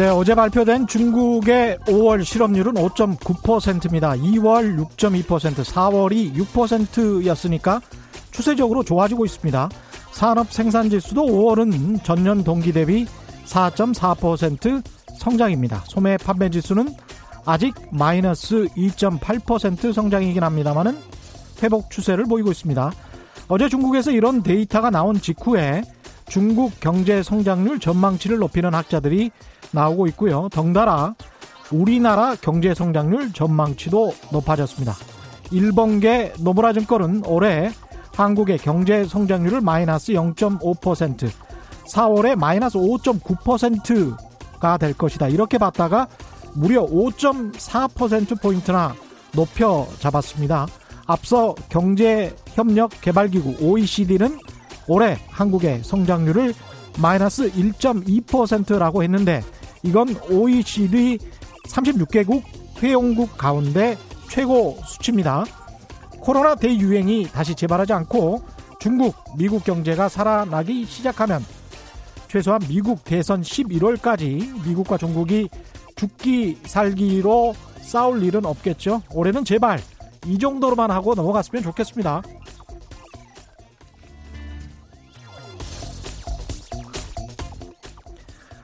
네, 어제 발표된 중국의 5월 실업률은 5.9%입니다. 2월 6.2%, 4월이 6%였으니까 추세적으로 좋아지고 있습니다. 산업 생산 지수도 5월은 전년 동기 대비 4.4% 성장입니다. 소매 판매 지수는 아직 마이너스 2.8% 성장이긴 합니다만은 회복 추세를 보이고 있습니다. 어제 중국에서 이런 데이터가 나온 직후에 중국 경제 성장률 전망치를 높이는 학자들이 나오고 있고요. 덩달아 우리나라 경제 성장률 전망치도 높아졌습니다. 일본계 노무라 증권은 올해 한국의 경제 성장률을 마이너스 0.5%, 4월에 마이너스 5.9%가 될 것이다. 이렇게 봤다가 무려 5.4%포인트나 높여 잡았습니다. 앞서 경제협력개발기구 OECD는 올해 한국의 성장률을 마이너스 1.2%라고 했는데 이건 OECD 36개국 회원국 가운데 최고 수치입니다. 코로나 대유행이 다시 재발하지 않고 중국, 미국 경제가 살아나기 시작하면 최소한 미국 대선 11월까지 미국과 중국이 죽기 살기로 싸울 일은 없겠죠. 올해는 제발 이 정도로만 하고 넘어갔으면 좋겠습니다.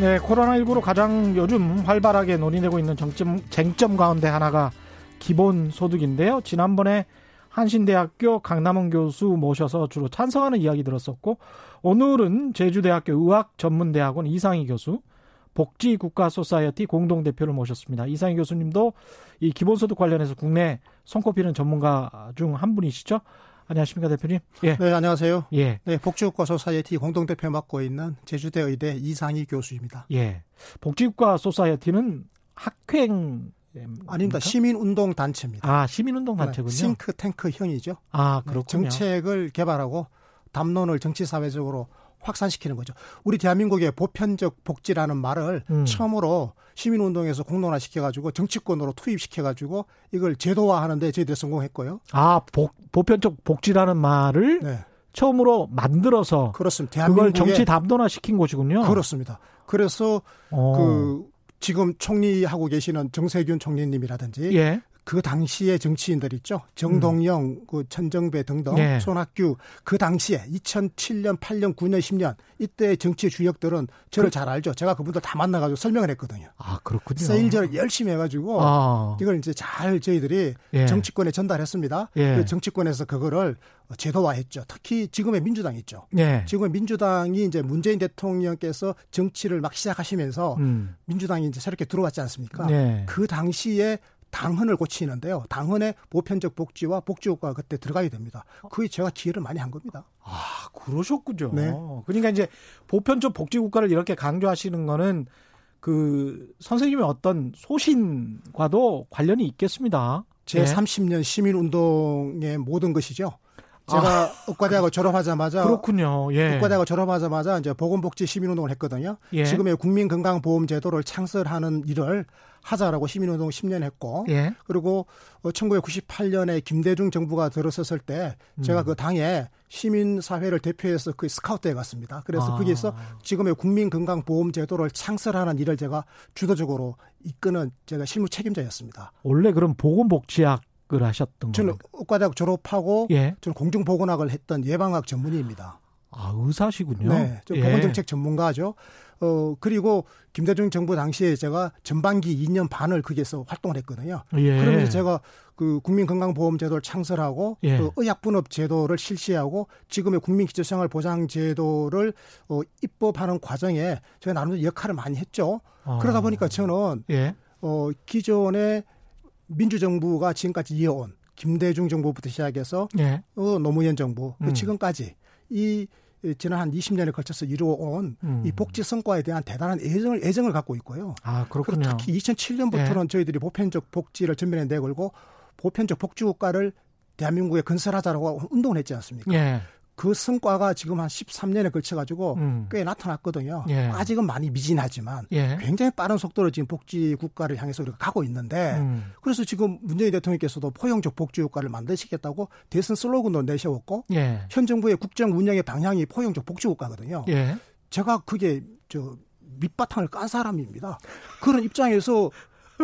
네, 코로나19로 가장 요즘 활발하게 논의되고 있는 정점, 쟁점 가운데 하나가 기본소득인데요. 지난번에 한신대학교 강남원 교수 모셔서 주로 찬성하는 이야기 들었었고, 오늘은 제주대학교 의학전문대학원 이상희 교수, 복지국가 소사이어티 공동대표를 모셨습니다. 이상이 교수님도 이 기본소득 관련해서 국내 손꼽히는 전문가 중 한 분이시죠? 안녕하십니까 대표님? 예. 네, 안녕하세요. 예. 네, 복지국가 소사이어티 공동대표 맡고 있는 제주대 의대 이상이 교수입니다. 예. 복지국가 소사이어티는 학회 아닙니다. 시민운동 단체입니다. 아, 시민운동 단체군요. 네, 싱크탱크형이죠. 아, 그렇군요. 네, 정책을 개발하고 담론을 정치 사회적으로 확산시키는 거죠. 우리 대한민국의 보편적 복지라는 말을 음. 처음으로 시민운동에서 공론화 시켜가지고 정치권으로 투입시켜가지고 이걸 제도화하는데 저희들이 성공했고요. 아, 복, 보편적 복지라는 말을 네. 처음으로 만들어서 그렇습니다. 그걸 정치 담론화 시킨 곳이군요. 그렇습니다. 그래서 어. 그 지금 총리하고 계시는 정세균 총리님이라든지 예. 그 당시의 정치인들 있죠. 정동영, 음. 그 천정배 등등, 네. 손학규 그 당시에 2007년, 8년, 9년, 10년 이때 정치 주역들은 저를 그, 잘 알죠. 제가 그분들 다 만나가지고 설명을 했거든요. 아 그렇군요. 세일즈를 열심히 해가지고 아. 이걸 이제 잘 저희들이 예. 정치권에 전달했습니다. 예. 그 정치권에서 그거를 제도화했죠. 특히 지금의 민주당 있죠. 예. 지금의 민주당이 이제 문재인 대통령께서 정치를 막 시작하시면서 음. 민주당이 이제 새롭게 들어왔지 않습니까? 예. 그 당시에 당헌을 고치는데요. 당헌의 보편적 복지와 복지 효과가 그때 들어가야 됩니다. 그게 제가 기회를 많이 한 겁니다. 아, 그러셨군요. 네. 그러니까 이제 보편적 복지 국가를 이렇게 강조하시는 거는 그 선생님의 어떤 소신과도 관련이 있겠습니다. 제 네. 30년 시민운동의 모든 것이죠. 제가 아, 의과대학을 졸업하자마자 그렇군요. 예. 의과대학을 졸업하자마자 이제 보건복지 시민운동을 했거든요. 예. 지금의 국민건강보험제도를 창설하는 일을 하자라고 시민운동 10년 했고 예. 그리고 1998년에 어, 김대중 정부가 들어섰을 때 제가 음. 그 당에 시민사회를 대표해서 그 스카우트에 갔습니다. 그래서 아. 거기서 지금의 국민건강보험제도를 창설하는 일을 제가 주도적으로 이끄는 제가 실무 책임자였습니다. 원래 그럼 보건복지학 을 하셨던 저는? 의과대학 졸업하고 예. 저는 공중보건학을 했던 예방학 전문의입니다. 아 의사시군요. 네, 저 예. 보건정책 전문가죠. 어 그리고 김대중 정부 당시에 제가 전반기 2년 반을 거기에서 활동을 했거든요. 예. 그러면서 제가 그 국민건강보험제도를 창설하고 예. 그 의약분업 제도를 실시하고 지금의 국민기초생활보장제도를 어, 입법하는 과정에 제가 나름대로 역할을 많이 했죠. 아. 그러다 보니까 저는 예. 어, 기존의 민주정부가 지금까지 이어온 김대중 정부부터 시작해서 예. 어, 노무현 정부 그 음. 지금까지 이 지난 한 20년에 걸쳐서 이루어온 음. 이 복지 성과에 대한 대단한 애정을 애정을 갖고 있고요. 아 그렇군요. 특히 2007년부터는 예. 저희들이 보편적 복지를 전면에 내걸고 보편적 복지 국가를 대한민국에 건설하자라고 운동을 했지 않습니까? 예. 그 성과가 지금 한 13년에 걸쳐가지고 음. 꽤 나타났거든요. 예. 아직은 많이 미진하지만 예. 굉장히 빠른 속도로 지금 복지 국가를 향해서 우리가 가고 있는데 음. 그래서 지금 문재인 대통령께서도 포용적 복지 국가를 만드시겠다고 대선 슬로건도 내세웠고 예. 현 정부의 국정 운영의 방향이 포용적 복지 국가거든요. 예. 제가 그게 저 밑바탕을 깐 사람입니다. 그런 입장에서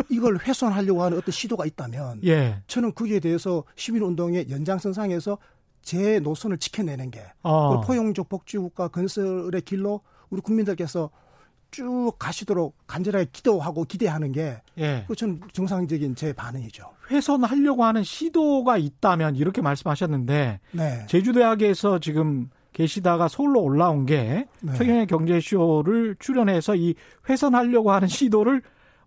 이걸 훼손하려고 하는 어떤 시도가 있다면 예. 저는 거기에 대해서 시민운동의 연장선상에서 제 노선을 지켜내는 게 어. 포용적 복지국가 건설의 길로 우리 국민들께서 쭉 가시도록 간절하게 기도하고 기대하는 게 예. 그전 정상적인 제 반응이죠. 훼손하려고 하는 시도가 있다면 이렇게 말씀하셨는데 네. 제주대학에서 지금 계시다가 서울로 올라온 게 네. 최경의 경제쇼를 출연해서 이 훼손하려고 하는 시도를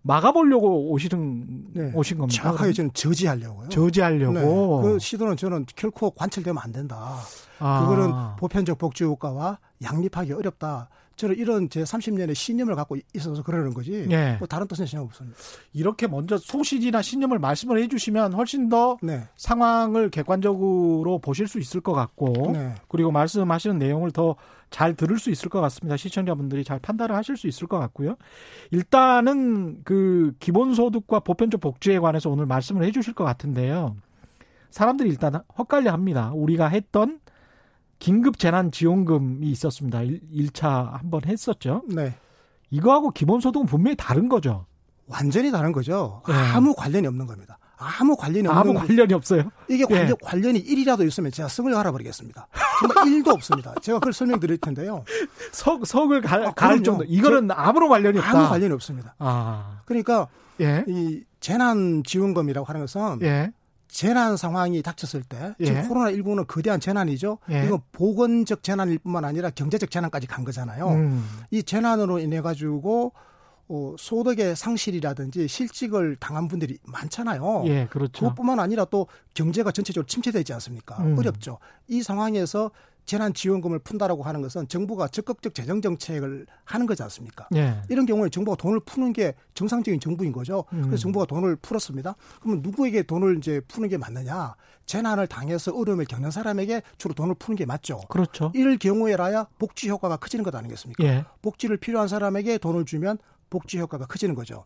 막아보려고 오시는 네. 오신 겁니다. 정확하게 저는 저지하려고요. 저지하려고. 네. 그 시도는 저는 결코 관철되면 안 된다. 아. 그거는 보편적 복지국가와 양립하기 어렵다. 저는 이런 제 30년의 신념을 갖고 있어서 그러는 거지. 네. 뭐 다른 뜻은 전혀 없습니다. 이렇게 먼저 소신이나 신념을 말씀을 해주시면 훨씬 더 네. 상황을 객관적으로 보실 수 있을 것 같고, 네. 그리고 말씀하시는 내용을 더 잘 들을 수 있을 것 같습니다. 시청자분들이 잘 판단을 하실 수 있을 것 같고요. 일단은 그 기본소득과 보편적 복지에 관해서 오늘 말씀을 해주실 것 같은데요. 사람들이 일단 헛갈려 합니다. 우리가 했던 긴급 재난 지원금이 있었습니다. 1, 차 한번 했었죠. 네. 이거하고 기본소득은 분명히 다른 거죠. 완전히 다른 거죠. 네. 아무 관련이 없는 겁니다. 아무 관련이 없는 아무 관련이 없어요. 이게 관련, 예. 관련이 1이라도 있으면 제가 성을 갈아버리겠습니다. 정말 1도 없습니다. 제가 그걸 설명드릴 텐데요. 석, 석을 갈, 아, 갈 정도. 이거는 아무런 관련이 없다. 아무 관련이 없습니다. 아. 그러니까 예. 이 재난 지원금이라고 하는 것은 예. 재난 상황이 닥쳤을 때 지금 예. 코로나 19는 거대한 재난이죠. 예. 이거 보건적 재난일 뿐만 아니라 경제적 재난까지 간 거잖아요. 음. 이 재난으로 인해 가지고 어, 소득의 상실이라든지 실직을 당한 분들이 많잖아요. 예, 그렇죠. 그것뿐만 아니라 또 경제가 전체적으로 침체되지 않습니까? 음. 어렵죠. 이 상황에서 재난지원금을 푼다라고 하는 것은 정부가 적극적 재정 정책을 하는 거지 않습니까? 예. 이런 경우에 정부가 돈을 푸는 게 정상적인 정부인 거죠. 음. 그래서 정부가 돈을 풀었습니다. 그러면 누구에게 돈을 이제 푸는 게 맞느냐? 재난을 당해서 어려움을 겪는 사람에게 주로 돈을 푸는 게 맞죠. 그렇죠. 이럴 경우에라야 복지 효과가 커지는 것 아니겠습니까? 예. 복지를 필요한 사람에게 돈을 주면 복지 효과가 커지는 거죠.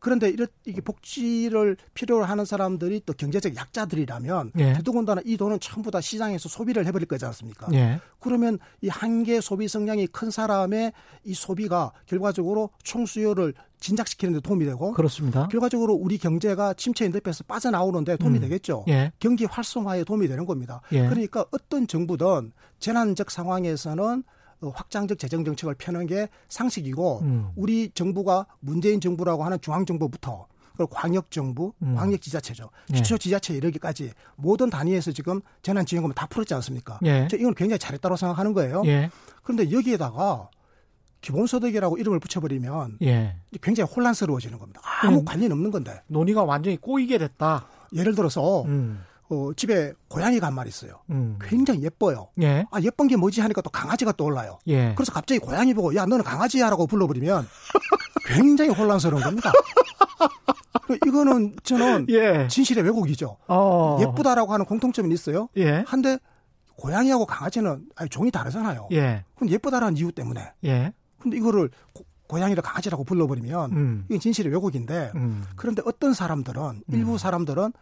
그런데 이렇 이게 복지를 필요로 하는 사람들이 또 경제적 약자들이라면 예. 더더군다나 이 돈은 전부 다 시장에서 소비를 해버릴 거지 않습니까? 예. 그러면 이 한계 소비 성향이 큰 사람의 이 소비가 결과적으로 총 수요를 진작시키는 데 도움이 되고 그렇습니다. 결과적으로 우리 경제가 침체인 늪에서 빠져나오는데 도움이 음. 되겠죠. 예. 경기 활성화에 도움이 되는 겁니다. 예. 그러니까 어떤 정부든 재난적 상황에서는 어, 확장적 재정 정책을 펴는 게 상식이고 음. 우리 정부가 문재인 정부라고 하는 중앙 정부부터 그리고 광역 정부, 음. 광역 지자체죠. 예. 기초 지자체 이르기까지 모든 단위에서 지금 재난 지원금을 다 풀었지 않습니까? 예. 저 이건 굉장히 잘했다고 생각하는 거예요. 예. 그런데 여기에다가 기본소득이라고 이름을 붙여버리면 예. 굉장히 혼란스러워지는 겁니다. 아무 관련 없는 건데. 논의가 완전히 꼬이게 됐다. 예를 들어서 음. 어, 집에 고양이가 한 마리 있어요. 음. 굉장히 예뻐요. 예. 아, 예쁜 게 뭐지 하니까 또 강아지가 떠올라요. 예. 그래서 갑자기 고양이 보고, 야, 너는 강아지야 라고 불러버리면 굉장히 혼란스러운 겁니다. 이거는 저는 예. 진실의 왜곡이죠. 어. 예쁘다라고 하는 공통점이 있어요. 예. 한데 고양이하고 강아지는 아니, 종이 다르잖아요. 예. 그럼 예쁘다라는 이유 때문에. 예. 근데 이거를 고, 고양이를 강아지라고 불러버리면 음. 이게 진실의 왜곡인데 음. 그런데 어떤 사람들은 일부 음. 사람들은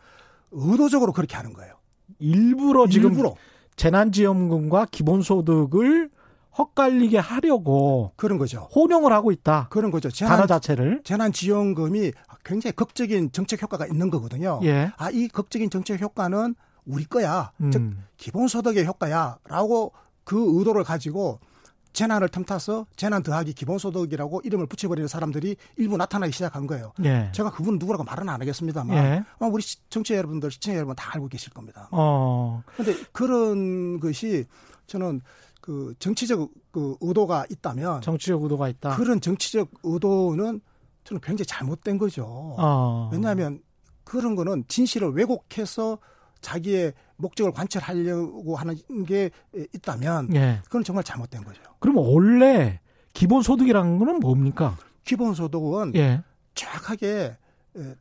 의도적으로 그렇게 하는 거예요. 일부러 지금 일부러. 재난지원금과 기본소득을 헛갈리게 하려고 그런 거죠. 혼용을 하고 있다. 그런 거죠. 재난, 단어 자체를 재난지원금이 굉장히 극적인 정책 효과가 있는 거거든요. 예. 아, 이 극적인 정책 효과는 우리 거야. 음. 즉 기본소득의 효과야라고 그 의도를 가지고 재난을 틈타서 재난 더하기 기본소득이라고 이름을 붙여버리는 사람들이 일부 나타나기 시작한 거예요. 예. 제가 그분 누구라고 말은 안 하겠습니다만 예. 아마 우리 청취자 여러분들, 시청자 여러분 다 알고 계실 겁니다. 어. 그런데 그런 것이 저는 그 정치적 그 의도가 있다면 정치적 의도가 있다. 그런 정치적 의도는 저는 굉장히 잘못된 거죠. 어. 왜냐하면 그런 거는 진실을 왜곡해서 자기의 목적을 관철하려고 하는 게 있다면 예. 그건 정말 잘못된 거죠. 그럼 원래 기본소득이라는 거는 뭡니까? 기본소득은 예. 정확하게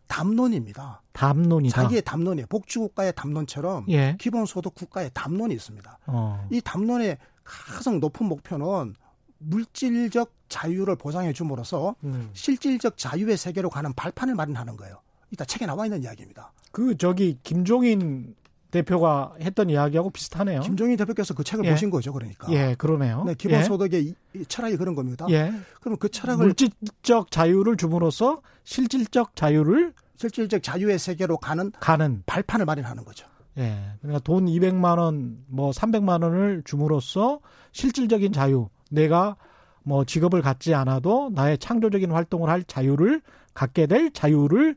담론입니다. 담론이다. 자기의 담론이 복지국가의 담론처럼 예. 기본소득 국가의 담론이 있습니다. 어. 이 담론의 가장 높은 목표는 물질적 자유를 보장해 줌으로써 음. 실질적 자유의 세계로 가는 발판을 마련하는 거예요. 이따 책에 나와 있는 이야기입니다. 그 저기 김종인 대표가 했던 이야기하고 비슷하네요. 김종인 대표께서 그 책을 예. 보신 거죠, 그러니까. 예, 그러네요. 네, 기본소득의 예. 철학이 그런 겁니다. 예. 그럼 그 철학을 물질적 자유를 줌으로써 실질적 자유를 실질적 자유의 세계로 가는 가는 발판을 마련하는 거죠. 예. 그러니까 돈 200만 원, 뭐 300만 원을 줌으로써 실질적인 자유, 내가 뭐 직업을 갖지 않아도 나의 창조적인 활동을 할 자유를 갖게 될 자유를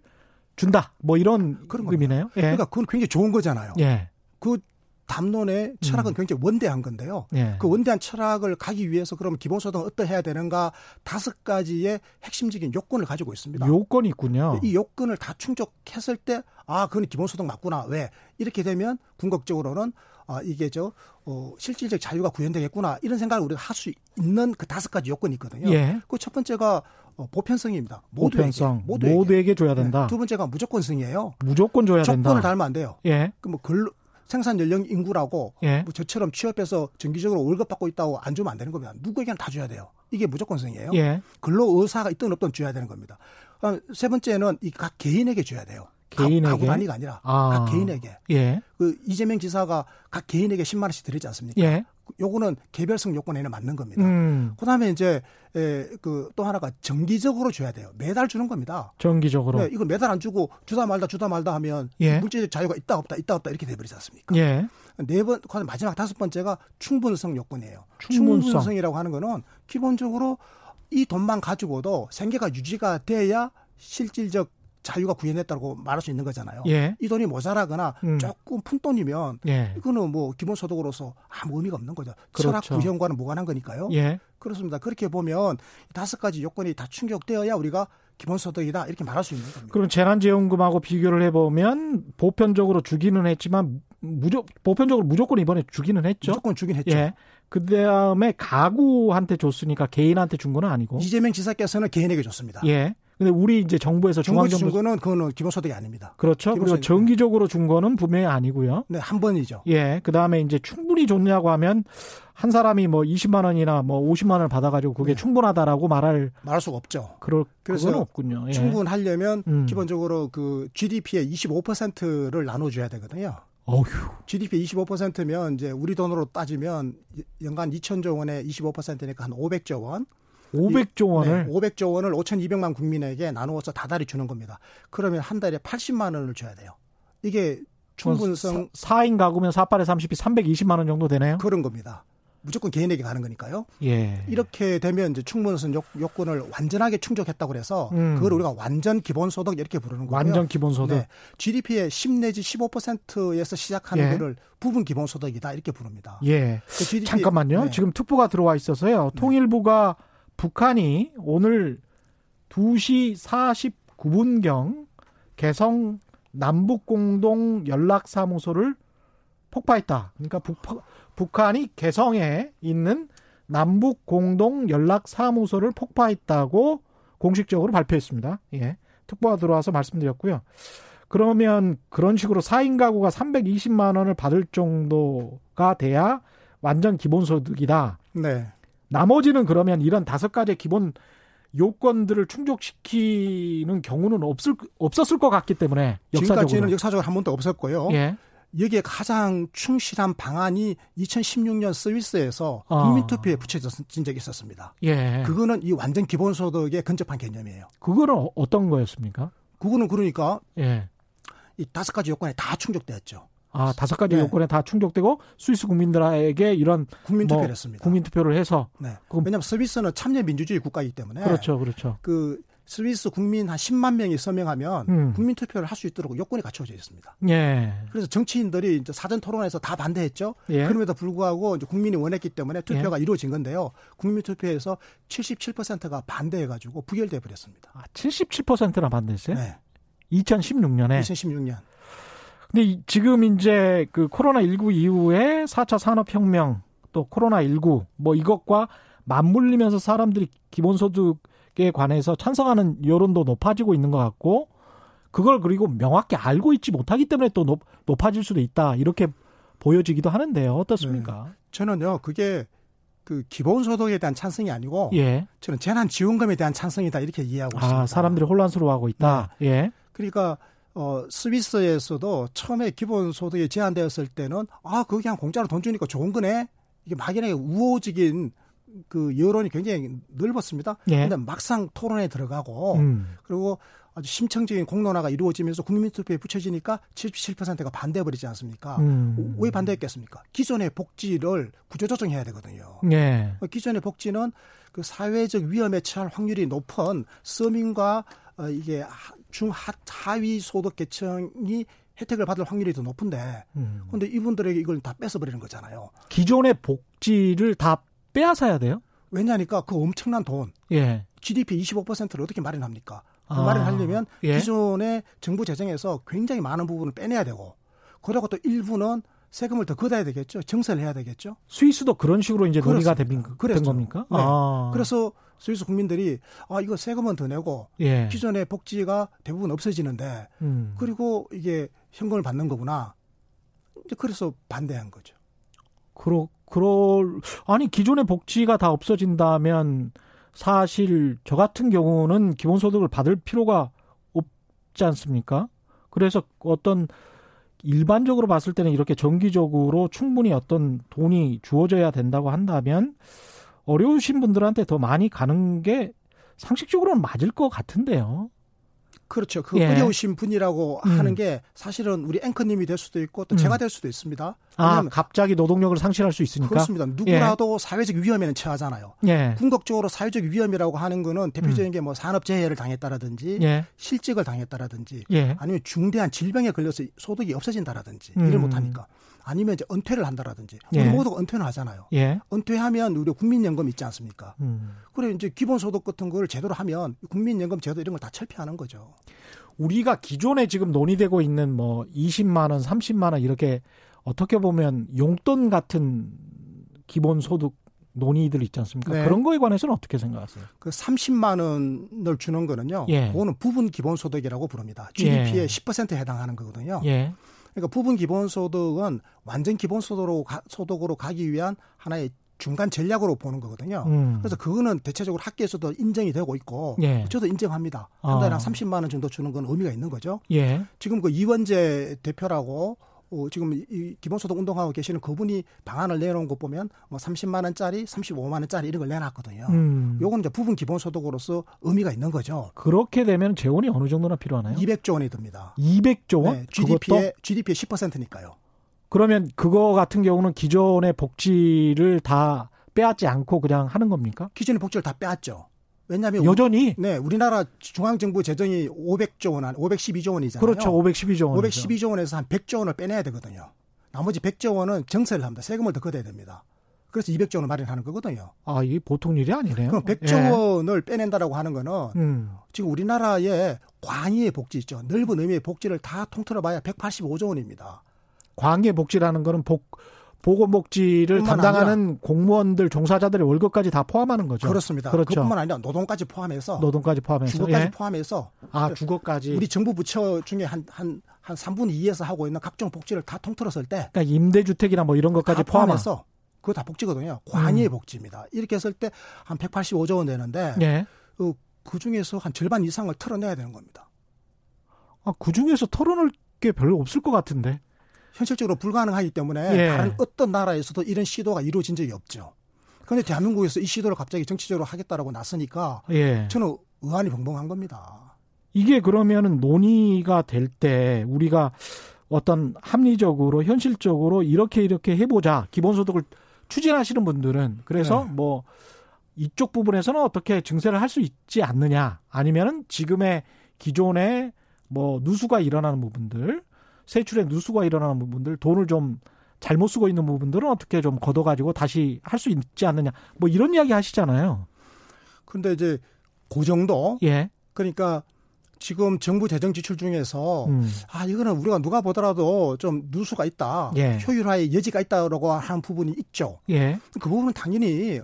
준다. 뭐 이런 그런 의미네요. 예. 그러니까 그건 굉장히 좋은 거잖아요. 예. 그 담론의 철학은 음. 굉장히 원대한 건데요. 예. 그 원대한 철학을 가기 위해서 그러면 기본소득은 어떠해야 되는가 다섯 가지의 핵심적인 요건을 가지고 있습니다. 요건이 있군요. 이 요건을 다 충족했을 때 아, 그건 기본소득 맞구나. 왜? 이렇게 되면 궁극적으로는 아, 이게 저, 어, 실질적 자유가 구현되겠구나. 이런 생각을 우리가 할 수 있는 그 다섯 가지 요건이 있거든요. 예. 그첫 번째가 어, 보편성입니다. 모두에게, 보편성. 모두에게. 모두에게 줘야 된다. 네. 두 번째가 무조건성이에요. 무조건 줘야 조건을 된다. 조건을 달면 안 돼요. 예. 그뭐 근로, 생산 연령 인구라고 예. 뭐 저처럼 취업해서 정기적으로 월급 받고 있다고 안 주면 안 되는 겁니다. 누구에게나 다 줘야 돼요. 이게 무조건성이에요. 예. 근로 의사가 있든 없든 줘야 되는 겁니다. 세 번째는 이 각 개인에게 줘야 돼요. 개인에게 가구 단위가 아니라 아. 각 개인에게. 예. 그 이재명 지사가 각 개인에게 10만 원씩 드리지 않습니까? 예. 요거는 개별성 요건에는 맞는 겁니다. 음. 그다음에 이제 그 또 하나가 정기적으로 줘야 돼요. 매달 주는 겁니다. 정기적으로. 네, 이거 매달 안 주고 주다 말다 주다 말다 하면 예. 물질적 자유가 있다 없다 있다 없다 이렇게 돼버리지 않습니까? 예. 네 번, 마지막 다섯 번째가 충분성 요건이에요. 충분성. 충분성이라고 하는 거는 기본적으로 이 돈만 가지고도 생계가 유지가 돼야 실질적 자유가 구현했다고 말할 수 있는 거잖아요. 예. 이 돈이 모자라거나 음. 조금 푼 돈이면 예. 이거는 뭐 기본소득으로서 아무 의미가 없는 거죠. 그렇죠. 철학 구현과는 무관한 거니까요. 예. 그렇습니다. 그렇게 보면 다섯 가지 요건이 다 충족되어야 우리가 기본소득이다 이렇게 말할 수 있는 겁니다. 그럼 재난지원금하고 비교를 해보면 보편적으로 주기는 했지만 무조 보편적으로 무조건 이번에 주기는 했죠. 무조건 주긴 했죠. 예. 그 다음에 가구한테 줬으니까 개인한테 준 건 아니고. 이재명 지사께서는 개인에게 줬습니다. 예. 근데 우리 이제 정부에서 중앙정부 준 거는 그거는 기본소득이 아닙니다. 그렇죠. 그리고 정기적으로 준 거는 분명히 아니고요. 네, 한 번이죠. 예. 그다음에 이제 충분히 줬냐고 하면 한 사람이 뭐 20만 원이나 뭐 50만 원을 받아 가지고 그게 네. 충분하다라고 말할 말할 수가 없죠. 그럴 그래서 없군요. 예. 충분하려면 음. 기본적으로 그 GDP의 25%를 나눠 줘야 되거든요. 어휴. GDP 25%면 이제 우리 돈으로 따지면 연간 2천조 원에 25%니까 한 500조 원. 500조 원을 네, 500조 원을 5,200만 국민에게 나누어서 다달이 주는 겁니다. 그러면 한 달에 80만 원을 줘야 돼요. 이게 충분성 4, 인 가구면 4팔에 30이 320만 원 정도 되네요. 그런 겁니다. 무조건 개인에게 가는 거니까요. 예. 이렇게 되면 이제 충분성 요 건을 완전하게 충족했다고 그래서 음. 그걸 우리가 완전 기본소득 이렇게 부르는 거고요. 완전 기본소득. 네. GDP의 10 내지 15%에서 시작하는 예. 거를 부분 기본소득이다 이렇게 부릅니다. 예. 그 GDP, 잠깐만요. 네. 지금 특보가 들어와 있어서요. 네. 통일부가 북한이 오늘 2시 49분경 개성 남북공동 연락사무소를 폭파했다. 그러니까 북, 북한이 개성에 있는 남북공동 연락사무소를 폭파했다고 공식적으로 발표했습니다. 예. 특보가 들어와서 말씀드렸고요. 그러면 그런 식으로 4인 가구가 320만 원을 받을 정도가 돼야 완전 기본소득이다. 네. 나머지는 그러면 이런 다섯 가지 기본 요건들을 충족시키는 경우는 없을 없었을 것 같기 때문에 역사적으로. 지금까지는 역사적으로 한 번도 없었고요. 예. 여기에 가장 충실한 방안이 2016년 스위스에서 어. 국민투표에 붙여진 적이 있었습니다. 예. 그거는 이 완전 기본소득에 근접한 개념이에요. 그거는 어떤 거였습니까? 그거는 그러니까 예. 이 다섯 가지 요건에 다 충족되었죠. 아, 다섯 가지 네. 요건에 다 충족되고 스위스 국민들에게 이런 국민 투표를 뭐 했습니다. 국민 투표를 해서 네. 왜냐하면 스위스는 참여 민주주의 국가이기 때문에 그렇죠, 그렇죠. 그 스위스 국민 한 10만 명이 서명하면 음. 국민 투표를 할 수 있도록 요건이 갖춰져 있습니다. 예. 그래서 정치인들이 이제 사전 토론에서 다 반대했죠. 예. 그럼에도 불구하고 이제 국민이 원했기 때문에 투표가 예. 이루어진 건데요. 국민 투표에서 77%가 반대해 가지고 부결돼 버렸습니다. 아, 77%나 반대했어요? 네. 2016년에. 2016년. 근데 지금 이제 그 코로나19 이후에 4차 산업혁명 또 코로나19 뭐 이것과 맞물리면서 사람들이 기본소득에 관해서 찬성하는 여론도 높아지고 있는 것 같고 그걸 그리고 명확히 알고 있지 못하기 때문에 또 높, 높아질 수도 있다. 이렇게 보여지기도 하는데요. 어떻습니까? 네. 저는요, 그게 그 기본소득에 대한 찬성이 아니고 예. 저는 재난지원금에 대한 찬성이다 이렇게 이해하고 아, 있습니다. 사람들이 혼란스러워하고 있다. 네. 예. 그러니까 어 스위스에서도 처음에 기본소득이 제한되었을 때는 아 그거 그냥 공짜로 돈 주니까 좋은 거네 이게 막연하게 우호적인 그 여론이 굉장히 넓었습니다. 예. 근데 막상 토론에 들어가고 음. 그리고 아주 심층적인 공론화가 이루어지면서 국민투표에 붙여지니까 77%가 반대해버리지 않습니까? 음. 왜 반대했겠습니까? 기존의 복지를 구조조정해야 되거든요. 예. 기존의 복지는 그 사회적 위험에 처할 확률이 높은 서민과 어, 이게 중하 하위 소득 계층이 혜택을 받을 확률이 더 높은데, 음. 근데 이분들에게 이걸 다 뺏어버리는 거잖아요. 기존의 복지를 다 빼앗아야 돼요? 왜냐니까 그 엄청난 돈, 예. GDP 25%를 어떻게 마련합니까? 그 아, 말을 하려면 예? 기존의 정부 재정에서 굉장히 많은 부분을 빼내야 되고 그러고 또 일부는 세금을 더 걷어야 되겠죠. 정세를 해야 되겠죠. 스위스도 그런 식으로 이제 논의가 된, 된 겁니까? 네. 아. 그래서 스위스 국민들이 아 이거 세금은 더 내고 예. 기존의 복지가 대부분 없어지는데 음. 그리고 이게 현금을 받는 거구나. 이제 그래서 반대한 거죠. 그러 그럴 아니 기존의 복지가 다 없어진다면 사실 저 같은 경우는 기본소득을 받을 필요가 없지 않습니까? 그래서 어떤 일반적으로 봤을 때는 이렇게 정기적으로 충분히 어떤 돈이 주어져야 된다고 한다면 어려우신 분들한테 더 많이 가는 게 상식적으로는 맞을 것 같은데요. 그렇죠. 그 예. 어려우신 분이라고 음. 하는 게 사실은 우리 앵커님이 될 수도 있고 또 음. 제가 될 수도 있습니다. 아, 갑자기 노동력을 상실할 수 있으니까. 그렇습니다. 누구라도 예. 사회적 위험에는 처하잖아요. 예. 궁극적으로 사회적 위험이라고 하는 거는 대표적인 음. 게뭐 산업재해를 당했다라든지 예. 실직을 당했다라든지 예. 아니면 중대한 질병에 걸려서 소득이 없어진다라든지 일을 음. 못하니까. 아니면 이제 은퇴를 한다라든지 우리 예. 모두가 은퇴는 하잖아요. 예. 은퇴하면 우리 국민연금 있지 않습니까? 음. 그래 이제 기본소득 같은 걸 제대로 하면 국민연금 제도 이런 걸 다 철폐하는 거죠. 우리가 기존에 지금 논의되고 있는 뭐 20만 원, 30만 원 이렇게 어떻게 보면 용돈 같은 기본소득 논의들 있지 않습니까? 네. 그런 거에 관해서는 어떻게 생각하세요? 그 30만 원을 주는 거는요. 예. 그거는 부분 기본소득이라고 부릅니다. GDP의 예. 10%에 해당하는 거거든요. 예. 그러니까 부분 기본소득은 완전 기본소득으로 가, 소득으로 가기 위한 하나의 중간 전략으로 보는 거거든요. 음. 그래서 그거는 대체적으로 학계에서도 인정이 되고 있고 예. 저도 인정합니다. 한 달에 한 30만 원 정도 주는 건 의미가 있는 거죠. 예. 지금 그 이원재 대표라고 어, 지금 이 기본소득 운동하고 계시는 그분이 방안을 내놓은 거 보면 뭐 30만 원짜리, 35만 원짜리 이런 걸 내놨거든요. 음. 요건 이제 부분 기본소득으로서 의미가 있는 거죠. 그렇게 되면 재원이 어느 정도나 필요하나요? 200조 원이 듭니다. 200조 원? 네, GDP의 GDP의 10%니까요. 그러면 그거 같은 경우는 기존의 복지를 다 빼앗지 않고 그냥 하는 겁니까? 기존의 복지를 다 빼앗죠. 왜냐하면 여전히 네 우리나라 중앙정부 재정이 500조 원, 한 512조 원이잖아요. 그렇죠, 512조 원. 512조 원에서 한 100조 원을 빼내야 되거든요. 나머지 100조 원은 증세를 합니다. 세금을 더 걷어야 됩니다. 그래서 200조 원을 마련하는 거거든요. 아, 이게 보통 일이 아니네요. 그럼 100조 예. 원을 빼낸다라고 하는 거는 음. 지금 우리나라의 광의의 복지 있죠. 넓은 의미의 복지를 다 통틀어 봐야 185조 원입니다. 광의 복지라는 거는 복 보건복지를 담당하는 아니라, 공무원들 종사자들의 월급까지 다 포함하는 거죠. 그렇습니다. 그렇죠. 그뿐만 아니라 노동까지 포함해서 노동까지 포함해서 주거까지 예. 포함해서 아 주거까지 우리 정부 부처 중에 한 한 한 3분 2에서 하고 있는 각종 복지를 다 통틀었을 때 그러니까 임대주택이나 뭐 이런 것까지 포함해서 그거 다 복지거든요. 관이의 음. 복지입니다. 이렇게 했을 때 한 185조 원 되는데 예. 그, 그 중에서 한 절반 이상을 털어내야 되는 겁니다. 아, 그 중에서 털어낼 게 별로 없을 것 같은데. 현실적으로 불가능하기 때문에 예. 다른 어떤 나라에서도 이런 시도가 이루어진 적이 없죠. 그런데 대한민국에서 이 시도를 갑자기 정치적으로 하겠다라고 나서니까 예. 저는 의안이 벙벙한 겁니다. 이게 그러면은 논의가 될 때 우리가 어떤 합리적으로 현실적으로 이렇게 이렇게 해보자 기본소득을 추진하시는 분들은 그래서 네. 뭐 이쪽 부분에서는 어떻게 증세를 할 수 있지 않느냐 아니면은 지금의 기존의 뭐 누수가 일어나는 부분들 세출에 누수가 일어나는 부분들 돈을 좀 잘못 쓰고 있는 부분들은 어떻게 좀 걷어가지고 다시 할 수 있지 않느냐 뭐 이런 이야기 하시잖아요. 근데 이제 그 정도 예. 그러니까 지금 정부 재정 지출 중에서 음. 아 이거는 우리가 누가 보더라도 좀 누수가 있다, 예. 효율화의 여지가 있다라고 하는 부분이 있죠. 예. 그 부분은 당연히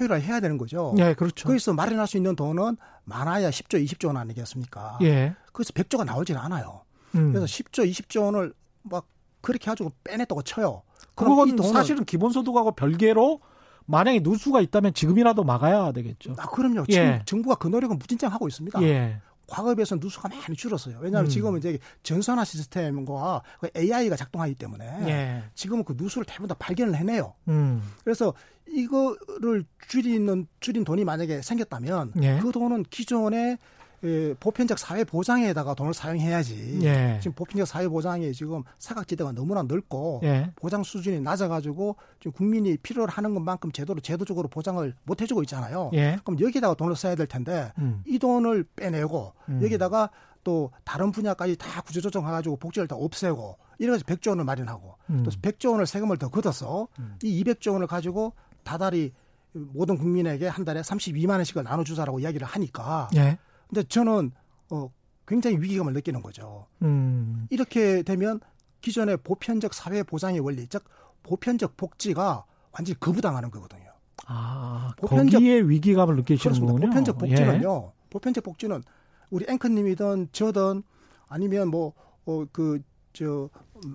효율화해야 되는 거죠. 예, 그렇죠. 거기서 마련할 수 있는 돈은 많아야 10조, 20조 원 아니겠습니까? 예. 그래서 100조가 나오지는 않아요. 음. 그래서 10조, 20조 원을 막 그렇게 가지고 빼냈다고 쳐요. 그건 돈은 사실은 기본소득하고 별개로 만약에 누수가 있다면 지금이라도 막아야 되겠죠. 아, 그럼요. 지금 예. 정부가 그 노력은 무진장 하고 있습니다. 예. 과거에 비해서 누수가 많이 줄었어요. 왜냐하면 음. 지금은 이제 전산화 시스템과 AI가 작동하기 때문에 예. 지금은 그 누수를 대부분 다 발견을 해내요. 음. 그래서 이거를 줄이는 줄인 돈이 만약에 생겼다면 예. 그 돈은 기존에 예, 보편적 사회 보장에다가 돈을 사용해야지. 예. 지금 보편적 사회 보장에 지금 사각지대가 너무나 넓고 예. 보장 수준이 낮아가지고 지금 국민이 필요로 하는 것만큼 제대로 제도적으로 보장을 못 해주고 있잖아요. 예. 그럼 여기다가 돈을 써야 될 텐데 음. 이 돈을 빼내고 음. 여기다가 또 다른 분야까지 다 구조조정해가지고 복지를 다 없애고 이래서 100조 원을 마련하고 음. 또 100조 원을 세금을 더 걷어서 음. 이 200조 원을 가지고 다달이 모든 국민에게 한 달에 32만 원씩을 나눠주자라고 이야기를 하니까 예. 근데 저는 어 굉장히 위기감을 느끼는 거죠. 음. 이렇게 되면 기존의 보편적 사회 보장의 원리, 즉 보편적 복지가 완전히 거부당하는 거거든요. 아, 보편적 거기에 위기감을 느끼시는 거군요. 보편적 복지는요. 예. 보편적 복지는 우리 앵커님이든 저든 아니면 뭐 어 그 저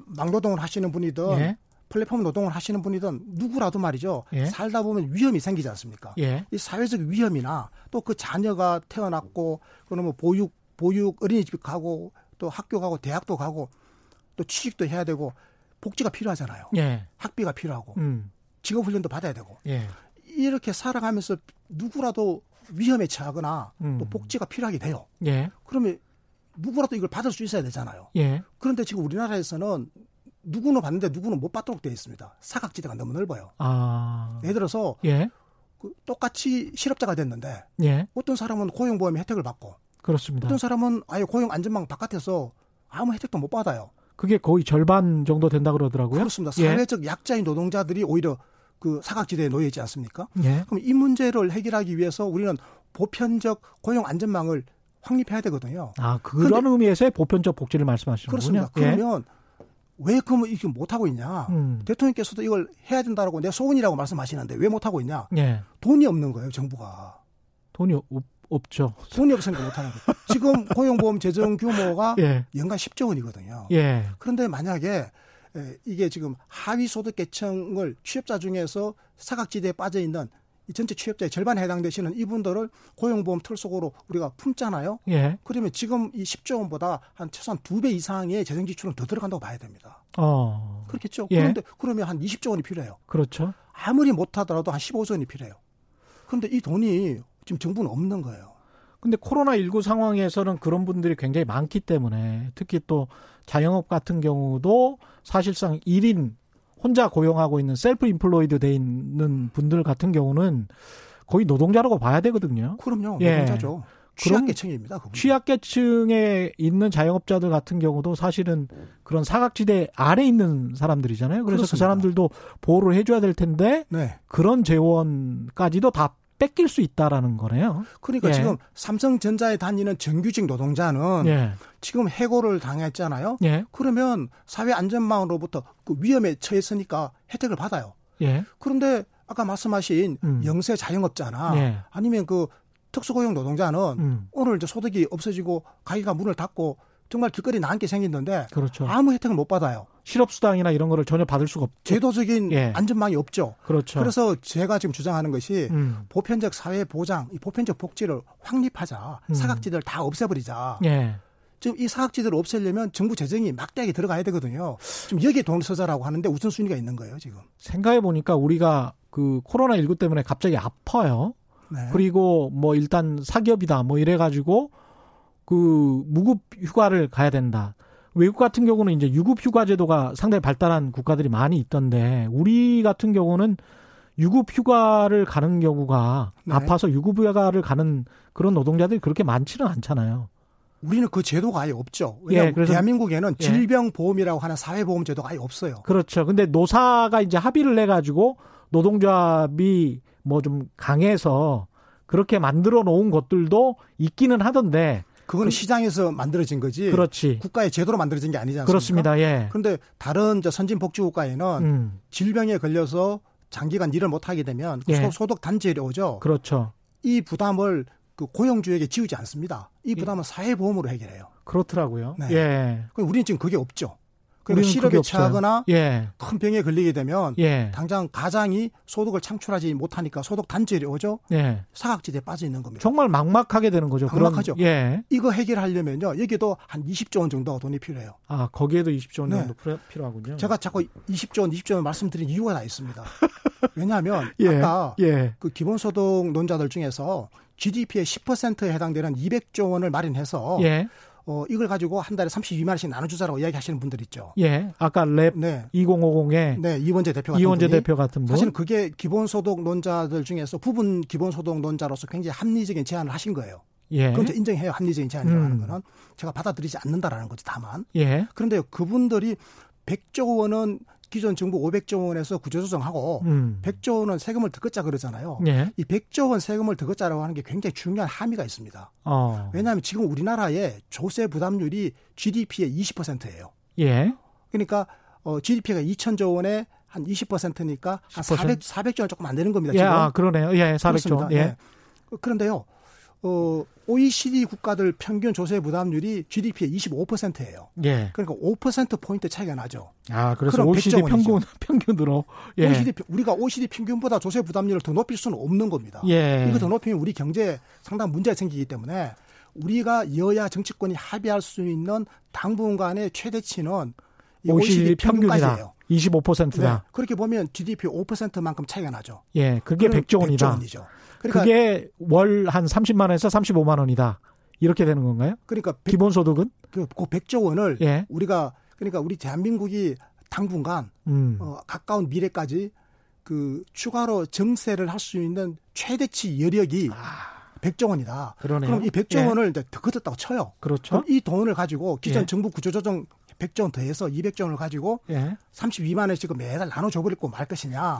막노동을 하시는 분이든 예. 플랫폼 노동을 하시는 분이든 누구라도 말이죠. 예. 살다 보면 위험이 생기지 않습니까? 예. 이 사회적 위험이나 또 그 자녀가 태어났고 그러면 뭐 보육 보육 어린이집 가고 또 학교 가고 대학도 가고 또 취직도 해야 되고 복지가 필요하잖아요. 예. 학비가 필요하고 음. 직업 훈련도 받아야 되고 예. 이렇게 살아가면서 누구라도 위험에 처하거나 음. 또 복지가 필요하게 돼요. 예. 그러면 누구라도 이걸 받을 수 있어야 되잖아요. 예. 그런데 지금 우리나라에서는 누구는 받는데 누구는 못 받도록 되어 있습니다. 사각지대가 너무 넓어요. 아. 예를 들어서 예. 그 똑같이 실업자가 됐는데 예. 어떤 사람은 고용보험 혜택을 받고 그렇습니다. 어떤 사람은 아예 고용 안전망 바깥에서 아무 혜택도 못 받아요. 그게 거의 절반 정도 된다 그러더라고요. 그렇습니다. 예. 사회적 약자인 노동자들이 오히려 그 사각지대에 놓여 있지 않습니까? 예. 그럼 이 문제를 해결하기 위해서 우리는 보편적 고용 안전망을 확립해야 되거든요. 아 그런 의미에서의 보편적 복지를 말씀하시는 거군요. 그렇습니다. 예. 그러면 왜 그러면 이게 못하고 있냐. 음. 대통령께서도 이걸 해야 된다라고 내 소원이라고 말씀하시는데 왜 못하고 있냐. 예. 돈이 없는 거예요, 정부가. 돈이 없, 없죠. 돈이 없으니까 못하는 거예요. 지금 고용보험 재정 규모가 예. 연간 10조 원이거든요. 예. 그런데 만약에 이게 지금 하위 소득 계층을 취업자 중에서 사각지대에 빠져 있는 이 전체 취업자의 절반에 해당되시는 이분들을 고용보험 틀 속으로 우리가 품잖아요. 예. 그러면 지금 이 10조 원보다 한 최소한 두 배 이상의 재정 지출은 더 들어간다고 봐야 됩니다. 어. 그렇겠죠. 예. 그런데 그러면 한 20조 원이 필요해요. 그렇죠. 아무리 못하더라도 한 15조 원이 필요해요. 그런데 이 돈이 지금 정부는 없는 거예요. 근데 코로나19 상황에서는 그런 분들이 굉장히 많기 때문에 특히 또 자영업 같은 경우도 사실상 1인 혼자 고용하고 있는 셀프 인플로이드 돼 있는 분들 같은 경우는 거의 노동자라고 봐야 되거든요. 그럼요. 예. 노동자죠. 취약계층입니다. 그분. 취약계층에 있는 자영업자들 같은 경우도 사실은 그런 사각지대 아래 있는 사람들이잖아요. 그래서 그 그렇습니다. 그 사람들도 보호를 해줘야 될 텐데 네. 그런 재원까지도 다 뺏길 수 있다라는 거네요. 그러니까 예. 지금 삼성전자에 다니는 정규직 노동자는 예. 지금 해고를 당했잖아요. 예. 그러면 사회 안전망으로부터 그 위험에 처했으니까 혜택을 받아요. 예. 그런데 아까 말씀하신 음. 영세 자영업자나 예. 아니면 그 특수고용 노동자는 음. 오늘 이제 소득이 없어지고 가게가 문을 닫고 정말 길거리 나앉게 생겼는데 그렇죠. 아무 혜택을 못 받아요. 실업수당이나 이런 거를 전혀 받을 수가 없죠. 제도적인 예. 안전망이 없죠. 그렇죠. 그래서 제가 지금 주장하는 것이 음. 보편적 사회 보장, 이 보편적 복지를 확립하자. 음. 사각지대를 다 없애버리자. 예. 지금 이 사각지대를 없애려면 정부 재정이 막대하게 들어가야 되거든요. 지금 여기에 돈을 써자라고 하는데 우선순위가 있는 거예요, 지금. 생각해 보니까 우리가 그 코로나19 때문에 갑자기 아파요. 네. 그리고 뭐 일단 사기업이다 뭐 이래가지고 그 무급 휴가를 가야 된다. 외국 같은 경우는 이제 유급 휴가 제도가 상당히 발달한 국가들이 많이 있던데 우리 같은 경우는 유급 휴가를 가는 경우가 네. 아파서 유급 휴가를 가는 그런 노동자들이 그렇게 많지는 않잖아요. 우리는 그 제도가 아예 없죠. 왜냐하면 예, 대한민국에는 예. 질병보험이라고 하는 사회보험 제도가 아예 없어요. 그렇죠. 근데 노사가 이제 합의를 내 가지고 노동조합이 뭐 좀 강해서 그렇게 만들어 놓은 것들도 있기는 하던데 그거는 그, 시장에서 만들어진 거지. 그렇지. 국가의 제도로 만들어진 게 아니지 않습니까? 그렇습니다. 예. 그런데 다른 저 선진 복지 국가에는 음. 질병에 걸려서 장기간 일을 못 하게 되면 예. 소 득 단절이 오죠. 그렇죠. 이 부담을 그 고용주에게 지우지 않습니다. 이 부담은 예. 사회보험으로 해결해요. 그렇더라고요. 네. 예. 우리는 지금 그게 없죠. 그리고 실업에 처하거나 예. 큰 병에 걸리게 되면 예. 당장 가장이 소득을 창출하지 못하니까 소득 단절이 오죠. 예. 사각지대에 빠져 있는 겁니다. 정말 막막하게 되는 거죠. 막막하죠. 예. 이거 해결하려면요. 여기도 한 20조 원 정도가 돈이 필요해요. 아 거기에도 20조 원 정도 네. 필요하군요. 제가 자꾸 20조 원, 20조 원 말씀드린 이유가 다 있습니다. 왜냐하면 예. 아까 예. 그 기본소득 논자들 중에서 GDP의 10%에 해당되는 200조 원을 마련해서 예. 어, 이걸 가지고 한 달에 32만 원씩 나눠주자라고 이야기하시는 분들 있죠. 예. 아까 랩 네. 2050의 네, 이원재 대표 같은 이원재 분이 대표 같은 분. 사실 그게 기본소득 논자들 중에서 부분 기본소득 논자로서 굉장히 합리적인 제안을 하신 거예요. 예. 그럼 인정해요. 합리적인 제안이라는 음. 거는 제가 받아들이지 않는다라는 거지 다만. 예. 그런데 그분들이 100조 원은 기존 정부 500조 원에서 구조조정하고 음. 100조 원은 세금을 더 걷자 그러잖아요. 예. 이 100조 원 세금을 더 걷자라고 하는 게 굉장히 중요한 함의가 있습니다. 어. 왜냐하면 지금 우리나라의 조세 부담률이 GDP의 20%예요. 예. 그러니까 어, GDP가 2천조 원에 한 20%니까 한 400, 400조 원 조금 안 되는 겁니다. 지금. 예, 아, 그러네요. 예, 400조. 예. 네. 그런데요. 어, OECD 국가들 평균 조세 부담률이 GDP의 25%예요. 예. 그러니까 5% 포인트 차이가 나죠. 아, 그래서 OECD 평균 평균으로 예. OECD 우리가 OECD 평균보다 조세 부담률을 더 높일 수는 없는 겁니다. 예. 이거 더 높이면 우리 경제에 상당 문제가 생기기 때문에 우리가 여야 정치권이 합의할 수 있는 당분간의 최대치는 OECD, 평균이다. 25%다. 네. 그렇게 보면 GDP 5%만큼 차이가 나죠. 예, 그게 100조 원이다. 100조 원이죠. 그러니까 그게 월 한 30만 원에서 35만 원이다. 이렇게 되는 건가요? 그러니까 100, 기본 소득은 그, 그 100조 원을 예. 우리가 그러니까 우리 대한민국이 당분간 음. 어, 가까운 미래까지 그 추가로 정세를 할 수 있는 최대치 여력이 아. 100조 원이다. 그러네요. 그럼 이 100조 예. 원을 이제 더 걷었다고 쳐요. 그렇죠. 이 돈을 가지고 기존 예. 정부 구조조정 100조 원 더해서 200조 원을 가지고 예. 32만 원씩 매달 나눠 줘 버리고 말 것이냐.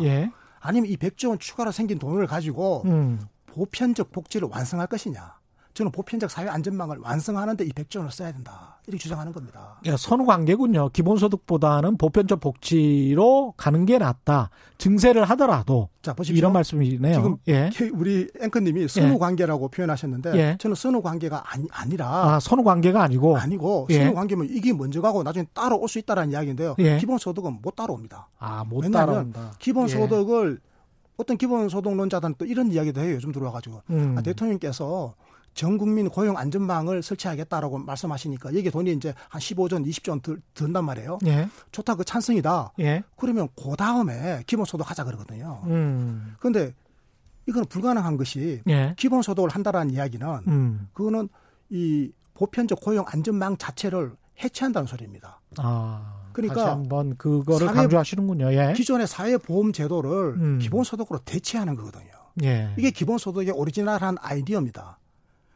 예. 아니면 이 100조 원 추가로 생긴 돈을 가지고 음. 보편적 복지를 완성할 것이냐. 저는 보편적 사회 안전망을 완성하는데 이 100조 원을 써야 된다. 이렇게 주장하는 겁니다. 야, 선후 관계군요. 기본소득보다는 보편적 복지로 가는 게 낫다. 증세를 하더라도. 자, 보십시오. 이런 말씀이네요. 지금 예. 우리 앵커님이 선후 예. 관계라고 표현하셨는데 예. 저는 선후 관계가 아니, 아니라 아, 선후 관계가 아니고 아니고 예. 선후 관계면 이게 먼저 가고 나중에 따라올 수 있다라는 이야기인데요. 예. 기본소득은 못 따라옵니다. 아, 못 따라온다. 기본소득을 예. 어떤 기본소득론자들은 또 이런 이야기도 해요. 요즘 들어와가지고. 음. 아, 대통령께서 전 국민 고용 안전망을 설치하겠다라고 말씀하시니까 여기 돈이 이제 한 15조, 20조 원 들, 든단 말이에요. 예. 좋다, 그 찬성이다. 예. 그러면 그 다음에 기본소득 하자 그러거든요. 음. 그런데 이거는 불가능한 것이 예. 기본소득을 한다라는 이야기는 음. 그거는 이 보편적 고용 안전망 자체를 해체한다는 소리입니다. 아. 그러니까 다시 한번 그거를 사회, 강조하시는군요. 예. 기존의 사회보험 제도를 음. 기본소득으로 대체하는 거거든요. 예. 이게 기본소득의 오리지널한 아이디어입니다.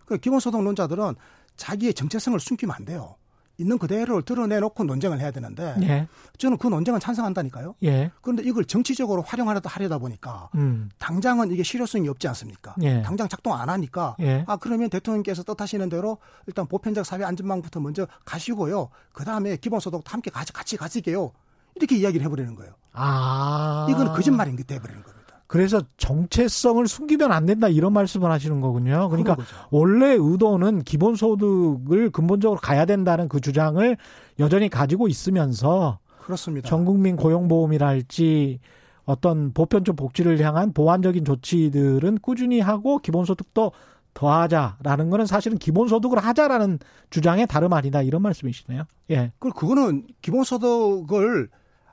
그 기본소득론자들은 자기의 정체성을 숨기면 안 돼요. 있는 그대로를 드러내놓고 논쟁을 해야 되는데 예. 저는 그 논쟁은 찬성한다니까요. 예. 그런데 이걸 정치적으로 활용하려다 하려다 보니까 음. 당장은 이게 실효성이 없지 않습니까? 예. 당장 작동 안 하니까 예. 아 그러면 대통령께서 뜻하시는 대로 일단 보편적 사회 안전망부터 먼저 가시고요. 그 다음에 기본소득도 함께 같이 같이 가지게요. 이렇게 이야기를 해버리는 거예요. 아 이건 거짓말인 게 돼버리는 거예요. 그래서 정체성을 숨기면 안 된다 이런 말씀을 하시는 거군요. 그러니까 원래 의도는 기본소득을 근본적으로 가야 된다는 그 주장을 여전히 가지고 있으면서 그렇습니다. 전국민 고용보험이랄지 어떤 보편적 복지를 향한 보완적인 조치들은 꾸준히 하고 기본소득도 더하자라는 거는 사실은 기본소득을 하자라는 주장의 다름 아니다 이런 말씀이시네요. 예. 그 그거는 기본소득을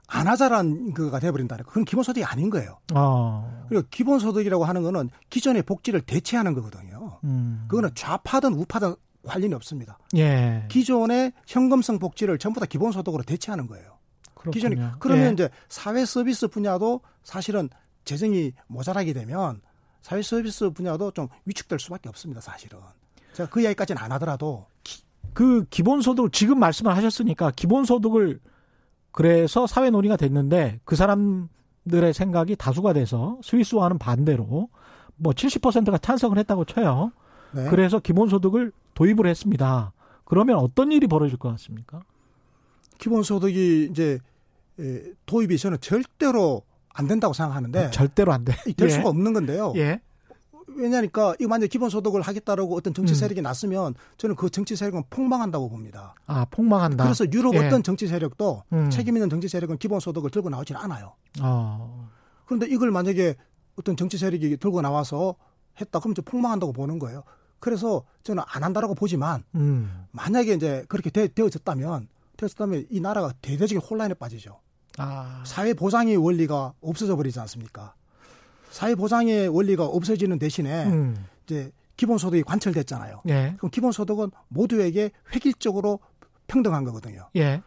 안 하자라는 그가 돼버린다는 거. 그건 기본소득이 아닌 거예요. 어. 그리고 기본소득이라고 하는 거는 기존의 복지를 대체하는 거거든요. 음. 그거는 좌파든 우파든 관련이 없습니다. 예. 기존의 현금성 복지를 전부 다 기본소득으로 대체하는 거예요. 그렇군요. 기존에 그러면 예. 이제 사회 서비스 분야도 사실은 재정이 모자라게 되면 사회 서비스 분야도 좀 위축될 수밖에 없습니다. 사실은. 제가 그 이야기까지는 안 하더라도 기, 그 기본소득 지금 말씀을 하셨으니까 기본소득을 그래서 사회 논의가 됐는데 그 사람들의 생각이 다수가 돼서 스위스와는 반대로 뭐 70%가 찬성을 했다고 쳐요. 네. 그래서 기본소득을 도입을 했습니다. 그러면 어떤 일이 벌어질 것 같습니까? 기본소득이 이제 도입이 저는 절대로 안 된다고 생각하는데 절대로 안 돼. 될 예. 수가 없는 건데요. 예. 왜냐니까 이거 만약 기본소득을 하겠다라고 어떤 정치 음. 세력이 음. 났으면 저는 그 정치 세력은 폭망한다고 봅니다. 아 폭망한다. 그래서 유럽 예. 어떤 정치 세력도 음. 책임 있는 정치 세력은 기본소득을 들고 나오지는 않아요. 어. 그런데 이걸 만약에 어떤 정치 세력이 들고 나와서 했다 그러면 좀 폭망한다고 보는 거예요. 그래서 저는 안 한다라고 보지만 음. 만약에 이제 그렇게 되, 어졌다면 되어졌다면 이 나라가 대대적인 혼란에 빠지죠. 아. 사회 보장의 원리가 없어져 버리지 않습니까? 사회 보장의 원리가 없어지는 대신에 음. 이제 기본소득이 관철됐잖아요. 예. 그럼 기본소득은 모두에게 획일적으로 평등한 거거든요. 예.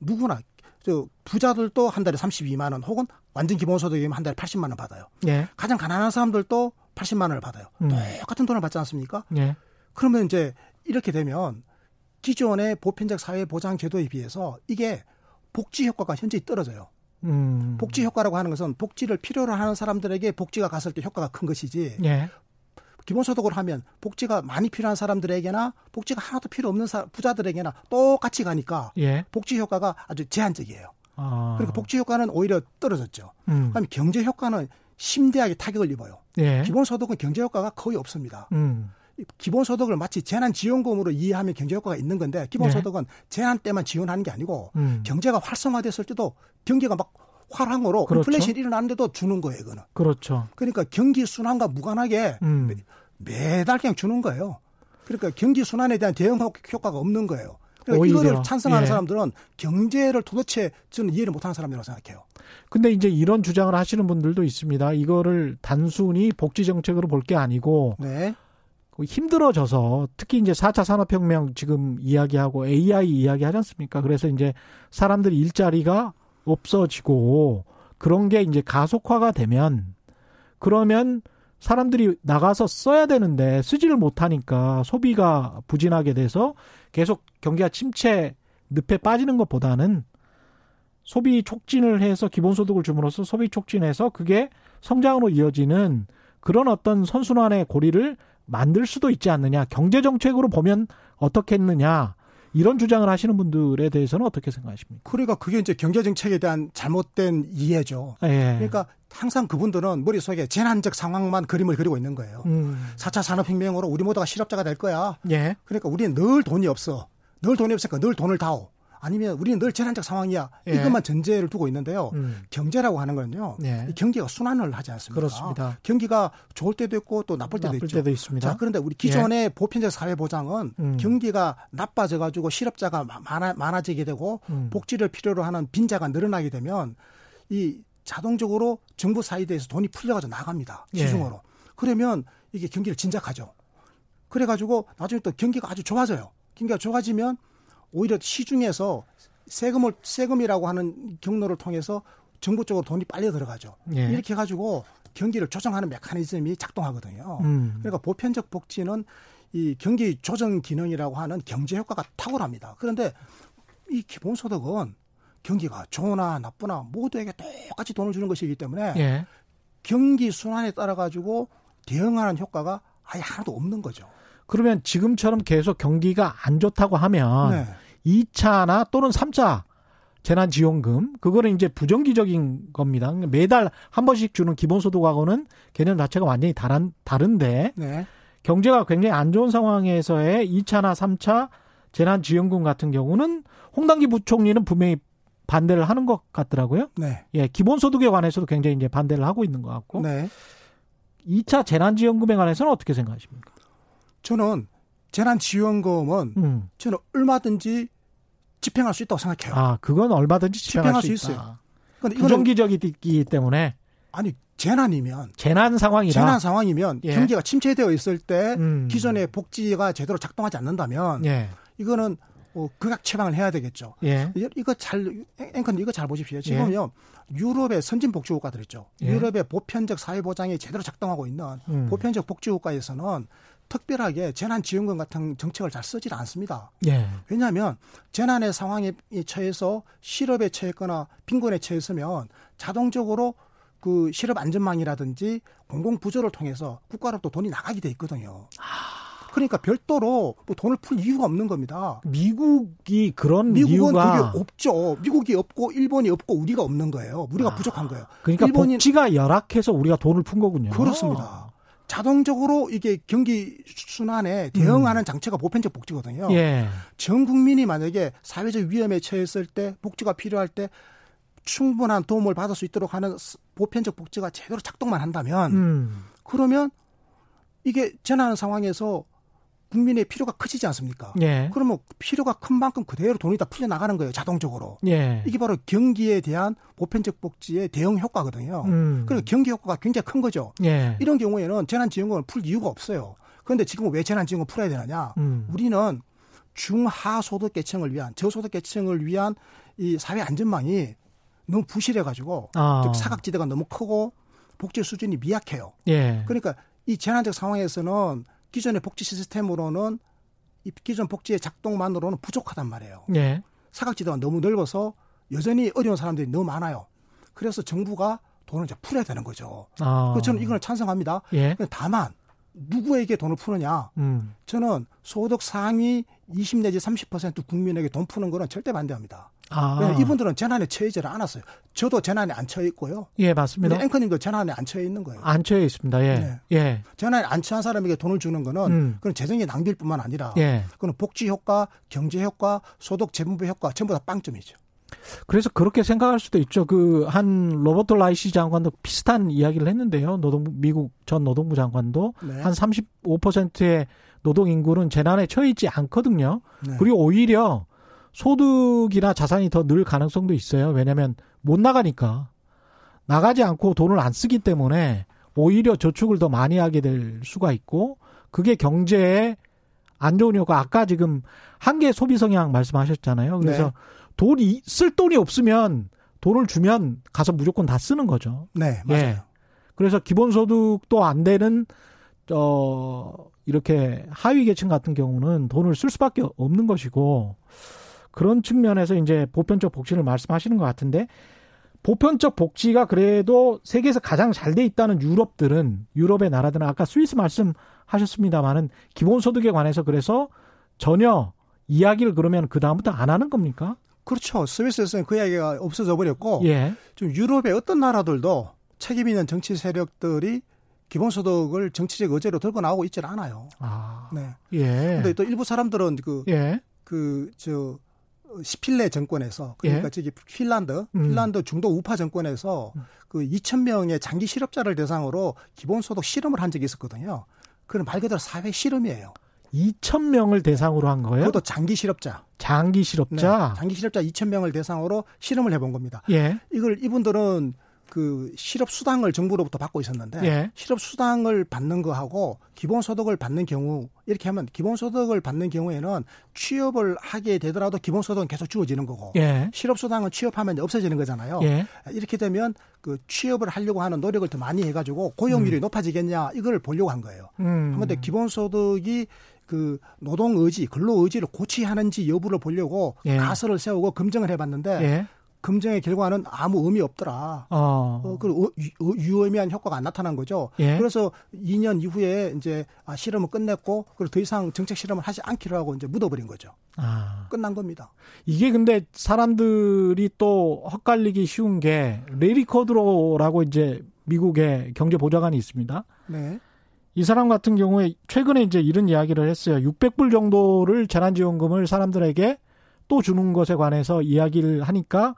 누구나 저 부자들도 한 달에 32만 원 혹은 완전 기본소득이면 한 달에 80만 원 받아요. 예. 가장 가난한 사람들도 80만 원을 받아요. 음. 똑같은 돈을 받지 않습니까? 예. 그러면 이제 이렇게 되면 기존의 보편적 사회 보장 제도에 비해서 이게 복지 효과가 현저히 떨어져요. 음. 복지 효과라고 하는 것은 복지를 필요로 하는 사람들에게 복지가 갔을 때 효과가 큰 것이지. 예. 기본소득을 하면 복지가 많이 필요한 사람들에게나 복지가 하나도 필요 없는 사, 부자들에게나 똑같이 가니까 예. 복지 효과가 아주 제한적이에요. 아. 그러니까 복지 효과는 오히려 떨어졌죠. 음. 그럼 경제 효과는 심대하게 타격을 입어요. 예. 기본소득은 경제 효과가 거의 없습니다. 음. 기본소득을 마치 재난지원금으로 이해하면 경제 효과가 있는 건데 기본소득은 네. 재난 때만 지원하는 게 아니고 음. 경제가 활성화됐을 때도 경기가 막 화랑으로 그렇죠. 인플레이션이 일어나는데도 주는 거예요, 이거는. 그렇죠. 그러니까 경기 순환과 무관하게 음. 매, 달 그냥 주는 거예요. 그러니까 경기 순환에 대한 대응 효과가 없는 거예요. 그러니까 오히려. 이거를 찬성하는 예. 사람들은 경제를 도대체 저는 이해를 못하는 사람이라고 생각해요. 근데 이제 이런 주장을 하시는 분들도 있습니다. 이거를 단순히 복지 정책으로 볼 게 아니고 네. 힘들어져서 특히 이제 4차 산업혁명 지금 이야기하고 AI 이야기 하지 않습니까? 그래서 이제 사람들이 일자리가 없어지고 그런 게 이제 가속화가 되면 그러면 사람들이 나가서 써야 되는데 쓰지를 못하니까 소비가 부진하게 돼서 계속 경기가 침체 늪에 빠지는 것보다는 소비 촉진을 해서 기본소득을 줌으로써 소비 촉진해서 그게 성장으로 이어지는 그런 어떤 선순환의 고리를 만들 수도 있지 않느냐. 경제 정책으로 보면 어떻겠느냐. 이런 주장을 하시는 분들에 대해서는 어떻게 생각하십니까? 그러니까 그게 이제 경제 정책에 대한 잘못된 이해죠. 예. 그러니까 항상 그분들은 머릿속에 재난적 상황만 그림을 그리고 있는 거예요. 음. 4차 산업혁명으로 우리 모두가 실업자가 될 거야. 예. 그러니까 우리는 늘 돈이 없어. 늘 돈이 없으니까 늘 돈을 다오. 아니면 우리는 늘 재난적 상황이야. 예. 이것만 전제를 두고 있는데요. 음. 경제라고 하는 건요. 예. 경기가 순환을 하지 않습니까? 그렇습니다. 경기가 좋을 때도 있고 또 나쁠 때도 나쁠 있죠. 때도 있습니다. 자, 그런데 우리 기존의 예. 보편적 사회 보장은 음. 경기가 나빠져 가지고 실업자가 많아, 많아지게 되고 음. 복지를 필요로 하는 빈자가 늘어나게 되면 이 자동적으로 정부 사이드에서 돈이 풀려가지고 나갑니다. 예. 시중으로. 그러면 이게 경기를 진작하죠. 그래가지고 나중에 또 경기가 아주 좋아져요. 경기가 좋아지면 오히려 시중에서 세금을 세금이라고 하는 경로를 통해서 정부 쪽으로 돈이 빨려 들어가죠. 예. 이렇게 해가지고 경기를 조정하는 메커니즘이 작동하거든요. 음. 그러니까 보편적 복지는 이 경기 조정 기능이라고 하는 경제 효과가 탁월합니다. 그런데 이 기본소득은 경기가 좋으나 나쁘나 모두에게 똑같이 돈을 주는 것이기 때문에 예. 경기 순환에 따라 가지고 대응하는 효과가 아예 하나도 없는 거죠. 그러면 지금처럼 계속 경기가 안 좋다고 하면 네. 2차나 또는 3차 재난지원금 그거는 이제 부정기적인 겁니다. 매달 한 번씩 주는 기본소득하고는 개념 자체가 완전히 다른 다른데 네. 경제가 굉장히 안 좋은 상황에서의 2차나 3차 재난지원금 같은 경우는 홍당기 부총리는 분명히 반대를 하는 것 같더라고요. 네. 예, 기본소득에 관해서도 굉장히 이제 반대를 하고 있는 것 같고. 네. 2차 재난지원금에 관해서는 어떻게 생각하십니까? 저는 재난지원금은 음. 저는 얼마든지 집행할 수 있다고 생각해요. 아, 그건 얼마든지 집행할, 집행할 수, 수, 있어요. 그런데 부정기적이기 때문에 아니 재난이면 재난 상황이라 재난 상황이면 예. 경기가 침체되어 있을 때 음. 기존의 복지가 제대로 작동하지 않는다면 예. 이거는 어, 극악 처방을 해야 되겠죠. 예. 이거 잘 앵커님 이거 잘 보십시오. 지금요 예. 유럽의 선진 복지 국가들 있죠. 예. 유럽의 보편적 사회 보장이 제대로 작동하고 있는 음. 보편적 복지 국가에서는 특별하게 재난지원금 같은 정책을 잘 쓰질 않습니다. 예. 왜냐하면 재난의 상황에 처해서 실업에 처했거나 빈곤에 처했으면 자동적으로 그 실업 안전망이라든지 공공 부조를 통해서 국가로부터 돈이 나가게 돼 있거든요. 아. 그러니까 별도로 뭐 돈을 풀 이유가 없는 겁니다. 미국이 그런 미국은 이유가 그게 없죠. 미국이 없고 일본이 없고 우리가 없는 거예요. 우리가 아, 부족한 거예요. 그러니까 일본인... 복지가 열악해서 우리가 돈을 푼 거군요. 그렇습니다. 자동적으로 이게 경기 순환에 대응하는 음. 장치가 보편적 복지거든요. 예. 전 국민이 만약에 사회적 위험에 처했을 때 복지가 필요할 때 충분한 도움을 받을 수 있도록 하는 보편적 복지가 제대로 작동만 한다면 음. 그러면 이게 재난 상황에서 국민의 필요가 커지지 않습니까? 예. 그러면 필요가 큰 만큼 그대로 돈이 다 풀려 나가는 거예요, 자동적으로. 예. 이게 바로 경기에 대한 보편적 복지의 대응 효과거든요. 음. 그리고 경기 효과가 굉장히 큰 거죠. 예. 이런 경우에는 재난지원금을 풀 이유가 없어요. 그런데 지금 왜 재난지원금 을 풀어야 되느냐? 음. 우리는 중하소득 계층을 위한 저소득 계층을 위한 이 사회 안전망이 너무 부실해 가지고 아. 사각지대가 너무 크고 복지 수준이 미약해요. 예. 그러니까 이 재난적 상황에서는 기존의 복지 시스템으로는 이 기존 복지의 작동만으로는 부족하단 말이에요. 예. 사각지대가 너무 넓어서 여전히 어려운 사람들이 너무 많아요. 그래서 정부가 돈을 이제 풀어야 되는 거죠. 아. 그래서 저는 이걸 찬성합니다. 예. 다만 누구에게 돈을 푸느냐? 음. 저는 소득 상위 20 내지 30% 국민에게 돈 푸는 거는 절대 반대합니다. 아. 이분들은 재난에 처해지를 않았어요. 저도 재난에 안 처해 있고요. 예, 맞습니다. 앵커님도 재난에 안 처해 있는 거예요. 안 처해 있습니다. 예. 네. 예. 재난에 안 처한 사람에게 돈을 주는 거는 음. 그건 재정의 낭비일 뿐만 아니라 예. 그건 복지 효과, 경제 효과, 소득 재분배 효과 전부 다 빵점이죠. 그래서 그렇게 생각할 수도 있죠. 그 한 로버트 라이시 장관도 비슷한 이야기를 했는데요. 노동부 미국 전 노동부 장관도 네. 한 35%의 노동 인구는 재난에 처해 있지 않거든요. 네. 그리고 오히려 소득이나 자산이 더 늘 가능성도 있어요. 왜냐하면 못 나가니까 나가지 않고 돈을 안 쓰기 때문에 오히려 저축을 더 많이 하게 될 수가 있고 그게 경제에 안 좋은 효과. 아까 지금 한계 소비 성향 말씀하셨잖아요. 그래서 네. 돈이 쓸 돈이 없으면 돈을 주면 가서 무조건 다 쓰는 거죠. 네, 맞아요. 예. 그래서 기본소득도 안 되는 어 이렇게 하위 계층 같은 경우는 돈을 쓸 수밖에 없는 것이고 그런 측면에서 이제 보편적 복지를 말씀하시는 것 같은데 보편적 복지가 그래도 세계에서 가장 잘 돼 있다는 유럽들은 유럽의 나라들은 아까 스위스 말씀하셨습니다만은 기본소득에 관해서 그래서 전혀 이야기를 그러면 그 다음부터 안 하는 겁니까? 그렇죠. 스위스에서는 그 이야기가 없어져 버렸고 예. 좀 유럽의 어떤 나라들도 책임 있는 정치 세력들이 기본소득을 정치적 의제로 들고 나오고 있질 않아요. 아. 네. 예. 근데 또 일부 사람들은 그, 예. 그, 저, 시필레 정권에서 그러니까 예? 저기 핀란드 음. 핀란드 중도 우파 정권에서 음. 그 2천 명의 장기 실업자를 대상으로 기본소득 실험을 한 적이 있었거든요. 그건 말 그대로 사회 실험이에요. 2천 명을 대상으로 한 거예요? 그것도 장기 실업자. 장기 실업자. 네, 장기 실업자 2천 명을 대상으로 실험을 해본 겁니다. 예. 이걸 이분들은 그 실업 수당을 정부로부터 받고 있었는데 예. 실업 수당을 받는 거하고 기본 소득을 받는 경우 이렇게 하면 기본 소득을 받는 경우에는 취업을 하게 되더라도 기본 소득은 계속 주어지는 거고 예. 실업 수당은 취업하면 없어지는 거잖아요. 예. 이렇게 되면 그 취업을 하려고 하는 노력을 더 많이 해가지고 고용률이 음. 높아지겠냐 이걸 보려고 한 거예요. 음. 한데 기본 소득이 그 노동 의지, 근로 의지를 고취하는지 여부를 보려고 예. 가설을 세우고 검증을 해봤는데 예. 검증의 결과는 아무 의미 없더라. 어. 어그 유의미한 효과가 안 나타난 거죠. 예. 그래서 2년 이후에 이제 아, 실험을 끝냈고 그리고 더 이상 정책 실험을 하지 않기로 하고 이제 묻어버린 거죠. 아. 끝난 겁니다. 이게 근데 사람들이 또 헛갈리기 쉬운 게 레리 코드로라고 이제 미국의 경제 보좌관이 있습니다. 네. 이 사람 같은 경우에 최근에 이제 이런 이야기를 했어요. 600불 정도를 재난지원금을 사람들에게 또 주는 것에 관해서 이야기를 하니까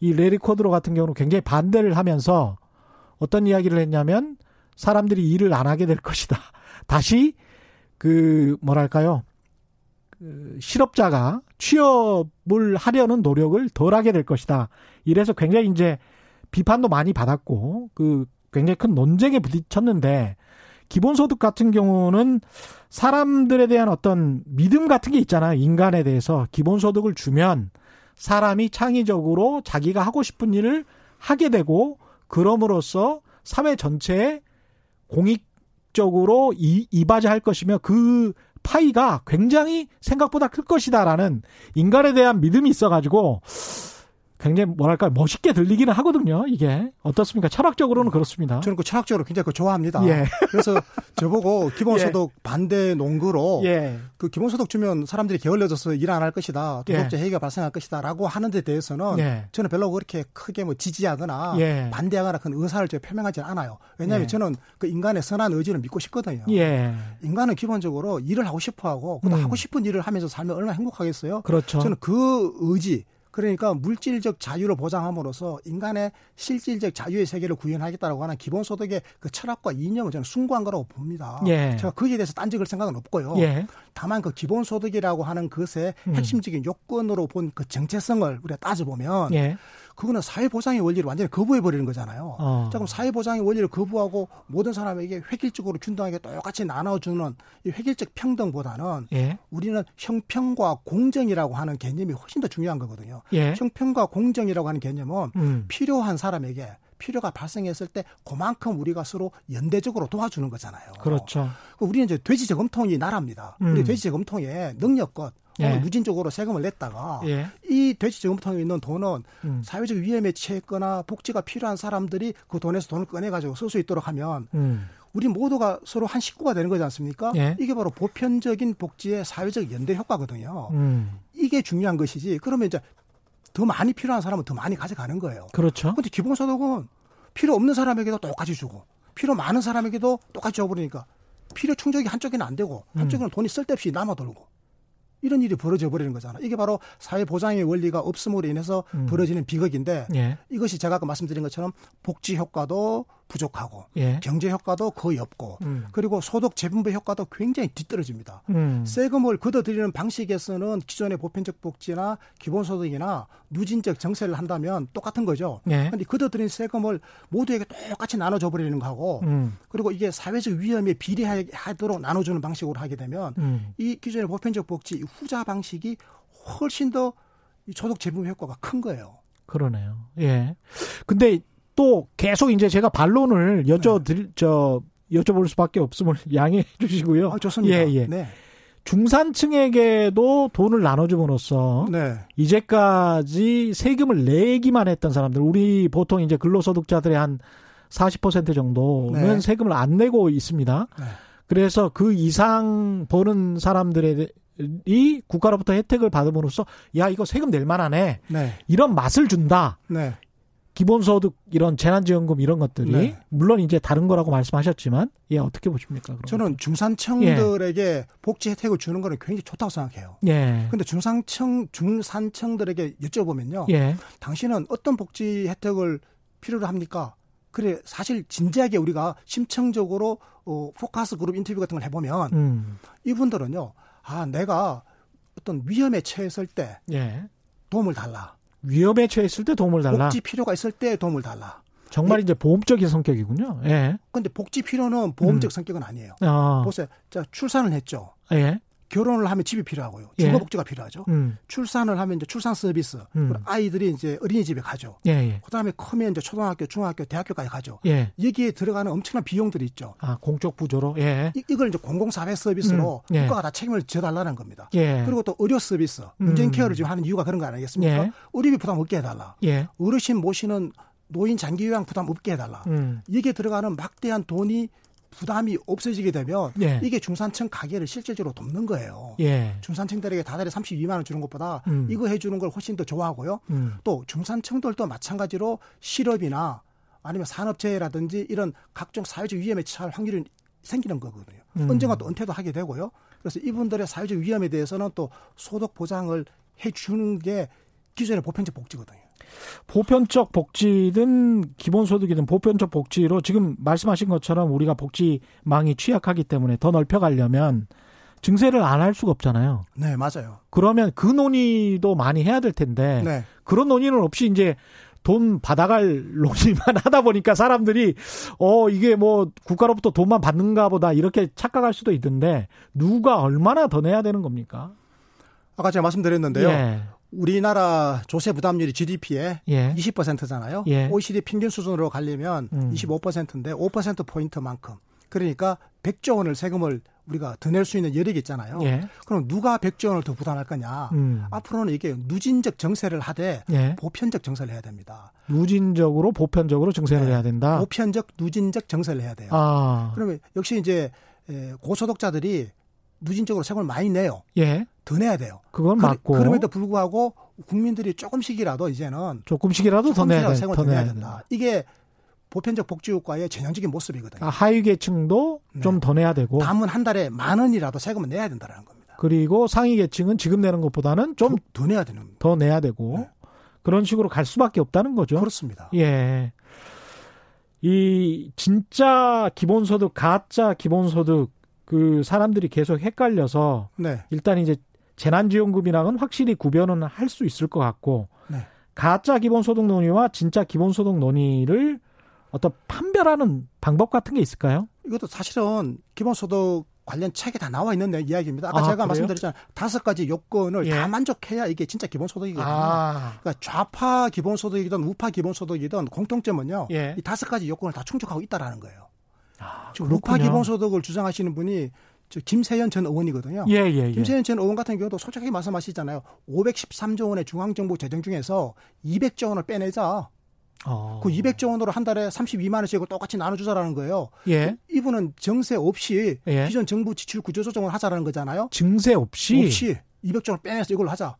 이 레리 코드로 같은 경우는 굉장히 반대를 하면서 어떤 이야기를 했냐면 사람들이 일을 안 하게 될 것이다. 다시 그 뭐랄까요? 그 실업자가 취업을 하려는 노력을 덜 하게 될 것이다. 이래서 굉장히 이제 비판도 많이 받았고 그 굉장히 큰 논쟁에 부딪혔는데 기본소득 같은 경우는 사람들에 대한 어떤 믿음 같은 게 있잖아요. 인간에 대해서 기본소득을 주면 사람이 창의적으로 자기가 하고 싶은 일을 하게 되고 그럼으로써 사회 전체에 공익적으로 이, 이바지할 것이며 그 파이가 굉장히 생각보다 클 것이다라는 인간에 대한 믿음이 있어가지고 굉장히 뭐랄까 멋있게 들리기는 하거든요. 이게 어떻습니까? 철학적으로는 그렇습니다. 저는 그 철학적으로 굉장히 그 좋아합니다. 예. 그래서 저보고 기본소득 예. 반대 농구로 예. 그 기본소득 주면 사람들이 게을러져서 일 안 할 것이다, 도덕적 예. 해이가 발생할 것이다라고 하는 데 대해서는 예. 저는 별로 그렇게 크게 뭐 지지하거나 예. 반대하거나 큰 의사를 제가 표명하지 않아요. 왜냐하면 저는 그 인간의 선한 의지를 믿고 싶거든요. 인간은 기본적으로 일을 하고 싶어하고 음. 하고 싶은 일을 하면서 살면 얼마나 행복하겠어요. 그렇죠. 저는 그 의지 그러니까 물질적 자유를 보장함으로써 인간의 실질적 자유의 세계를 구현하겠다라고 하는 기본소득의 그 철학과 이념을 저는 숭고한 거라고 봅니다. 예. 제가 거기에 대해서 딴적을 생각은 없고요. 예. 다만 그 기본소득이라고 하는 것의 음. 핵심적인 요건으로 본 그 정체성을 우리가 따져보면 예. 그거는 사회보장의 원리를 완전히 거부해버리는 거잖아요. 어. 자, 그럼 사회보장의 원리를 거부하고 모든 사람에게 획일적으로 균등하게 똑같이 나눠주는 이 획일적 평등보다는 예. 우리는 형평과 공정이라고 하는 개념이 훨씬 더 중요한 거거든요. 예. 형평과 공정이라고 하는 개념은 음. 필요한 사람에게 필요가 발생했을 때 그만큼 우리가 서로 연대적으로 도와주는 거잖아요. 그렇죠. 그 우리는 이제 돼지 저금통이 나라입니다. 음. 우리 돼지 저금통에 능력껏 예. 누진적으로 세금을 냈다가 예. 이 돼지 저금통에 있는 돈은 음. 사회적 위험에 처했거나 복지가 필요한 사람들이 그 돈에서 돈을 꺼내가지고 쓸 수 있도록 하면 음. 우리 모두가 서로 한 식구가 되는 거지 않습니까? 예. 이게 바로 보편적인 복지의 사회적 연대 효과거든요. 음. 이게 중요한 것이지. 그러면 이제 더 많이 필요한 사람은 더 많이 가져가는 거예요. 그렇죠. 근데 기본소득은 필요 없는 사람에게도 똑같이 주고 필요 많은 사람에게도 똑같이 줘버리니까 필요 충족이 한쪽에는 안 되고 한쪽에는 음. 돈이 쓸데없이 남아 돌고 이런 일이 벌어져 버리는 거잖아. 이게 바로 사회 보장의 원리가 없음으로 인해서 음. 벌어지는 비극인데 예. 이것이 제가 아까 말씀드린 것처럼 복지 효과도 부족하고 예. 경제 효과도 거의 없고 음. 그리고 소득 재분배 효과도 굉장히 뒤떨어집니다. 음. 세금을 걷어들이는 방식에서는 기존의 보편적 복지나 기본소득이나 누진적 정세를 한다면 똑같은 거죠. 그런데 예. 걷어들인 세금을 모두에게 똑같이 나눠줘 버리는 거하고 음. 그리고 이게 사회적 위험에 비례하도록 나눠주는 방식으로 하게 되면 음. 이 기존의 보편적 복지 후자 방식이 훨씬 더 소득 재분배 효과가 큰 거예요. 그러네요. 예. 근데 또 계속 이제 제가 반론을 여쭤드릴 네. 저 여쭤볼 수밖에 없음을 양해해 주시고요. 아, 좋습니다. 예, 예. 네. 중산층에게도 돈을 나눠줌으로써 네. 이제까지 세금을 내기만 했던 사람들, 우리 보통 이제 근로소득자들의 한 40% 정도는 네. 세금을 안 내고 있습니다. 네. 그래서 그 이상 버는 사람들의 이 국가로부터 혜택을 받음으로써 야 이거 세금 낼 만하네 네. 이런 맛을 준다 네. 기본소득 이런 재난지원금 이런 것들이 네. 물론 이제 다른 거라고 말씀하셨지만 예 어떻게 보십니까? 저는 중산층들에게 예. 복지 혜택을 주는 거는 굉장히 좋다고 생각해요. 예. 근데 중산층 중산층들에게 여쭤보면요. 예. 당신은 어떤 복지 혜택을 필요로 합니까? 그래 사실 진지하게 우리가 심층적으로 어, focus group interview 같은 걸 해보면 음. 이분들은요. 아 내가 어떤 위험에 처했을 때 예. 도움을 달라. 위험에 처했을 때 도움을 달라. 복지 필요가 있을 때 도움을 달라. 정말 예. 이제 보험적인 성격이군요. 예. 근데 복지 필요는 보험적 음. 성격은 아니에요. 아. 보세요. 자, 출산을 했죠. 예. 결혼을 하면 집이 필요하고요. 예. 주거 복지가 필요하죠. 음. 출산을 하면 이제 출산 서비스. 음. 아이들이 이제 어린이집에 가죠. 예, 예. 그다음에 크면 이제 초등학교, 중학교, 대학교까지 가죠. 예. 여기에 들어가는 엄청난 비용들이 있죠. 아 공적 부조로. 예. 이, 걸 이제 공공사회 서비스로 음. 예. 국가가 다 책임을 져달라는 겁니다. 예. 그리고 또 의료 서비스, 문재인 음. 케어를 지금 하는 이유가 그런 거 아니겠습니까? 예. 의료비 부담 없게 해달라. 어르신 모시는 노인 장기 요양 부담 없게 해달라. 음. 이게 들어가는 막대한 돈이 부담이 없어지게 되면 예. 이게 중산층 가게를 실질적으로 돕는 거예요. 예. 중산층들에게 다달에 32만 원 주는 것보다 음. 이거 해주는 걸 훨씬 더 좋아하고요. 음. 또 중산층들도 마찬가지로 실업이나 아니면 산업재해라든지 이런 각종 사회적 위험에 처할 확률이 생기는 거거든요. 음. 언젠가 또 은퇴도 하게 되고요. 그래서 이분들의 사회적 위험에 대해서는 또 소득 보장을 해주는 게 기존의 보편적 복지거든요. 보편적 복지든 기본소득이든 보편적 복지로 지금 말씀하신 것처럼 우리가 복지망이 취약하기 때문에 더 넓혀가려면 증세를 안 할 수가 없잖아요. 네, 맞아요. 그러면 그 논의도 많이 해야 될 텐데 네. 그런 논의는 없이 이제 돈 받아갈 논의만 하다 보니까 사람들이 어 이게 뭐 국가로부터 돈만 받는가 보다 이렇게 착각할 수도 있는데 누가 얼마나 더 내야 되는 겁니까? 아까 제가 말씀드렸는데요. 예. 우리나라 조세 부담률이 GDP의 예. 20%잖아요. 예. OECD 평균 수준으로 가려면 음. 25%인데 5% 포인트만큼 그러니까 100조 원을 세금을 우리가 더 낼 수 있는 여력이 있잖아요. 예. 그럼 누가 100조 원을 더 부담할 거냐? 음. 앞으로는 이게 누진적 정세를 하되 예. 보편적 정세를 해야 됩니다. 누진적으로 보편적으로 정세를 네. 해야 된다. 보편적 누진적 정세를 해야 돼요. 아. 그러면 역시 이제 고소득자들이 누진적으로 세금을 많이 내요. 예. 더 내야 돼요. 그건 맞고. 그럼에도 불구하고 국민들이 조금씩이라도 이제는 조금씩이라도 더 내야, 세금을 더 내야 된다. 이게 보편적 복지 효과의 전형적인 모습이거든요. 아, 하위 계층도 네. 좀더 내야 되고. 담은 한 달에 만 원이라도 세금을 내야 된다는 겁니다. 그리고 상위 계층은 지금 내는 것보다는 좀더 내야 되는 더 내야 되고 네. 그런 식으로 갈 수밖에 없다는 거죠. 그렇습니다. 예. 이 진짜 기본소득, 가짜 기본소득 그 사람들이 계속 헷갈려서 네. 일단 이제 재난지원금이랑은 확실히 구별은 할 수 있을 것 같고 네. 가짜 기본소득 논의와 진짜 기본소득 논의를 어떤 판별하는 방법 같은 게 있을까요? 이것도 사실은 기본소득 관련 책에 다 나와 있는 이야기입니다. 아까 아, 제가 그래요? 말씀드렸잖아요. 다섯 가지 요건을 예. 다 만족해야 이게 진짜 기본소득이거든요. 아. 그러니까 좌파 기본소득이든 우파 기본소득이든 공통점은요. 예. 이 다섯 가지 요건을 다 충족하고 있다라는 거예요. 아, 지금 우파 기본소득을 주장하시는 분이 저 김세현 전 의원이거든요. 예, 예, 예. 김세현 전 의원 같은 경우도 솔직하게 말씀하시잖아요. 513조 원의 중앙정부 재정 중에서 200조 원을 빼내자. 어. 그 200조 원으로 한 달에 32만 원씩을 똑같이 나눠주자라는 거예요. 예. 이분은 정세 없이 예. 기존 정부 지출 구조 조정을 하자라는 거잖아요. 증세 없이 없이 200조 원을 빼내서 이걸 하자.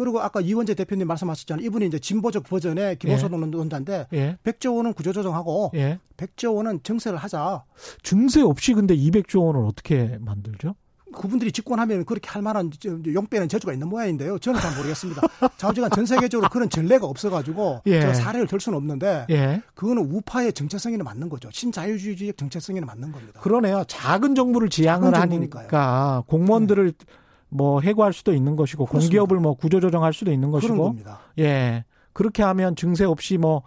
그리고 아까 이원재 대표님 말씀하셨잖아요. 이분이 이제 진보적 버전의 기본소득 예. 논자인데 예. 100조 원은 구조조정하고 예. 100조 원은 정세를 하자. 증세 없이 근데 200조 원을 어떻게 만들죠? 그분들이 집권하면 그렇게 할 만한 용빼는 재주가 있는 모양인데요. 저는 잘 모르겠습니다. 좌우지간 전 세계적으로 그런 전례가 없어가지고 예. 제가 사례를 들 수는 없는데 예. 그거는 우파의 정체성에는 맞는 거죠. 신자유주의적 정체성에는 맞는 겁니다. 그러네요. 작은 정부를 지향을 작은 하니까 공무원들을 네. 뭐 해고할 수도 있는 것이고 그렇습니다. 공기업을 뭐 구조조정할 수도 있는 것이고. 예. 그렇게 하면 증세 없이 뭐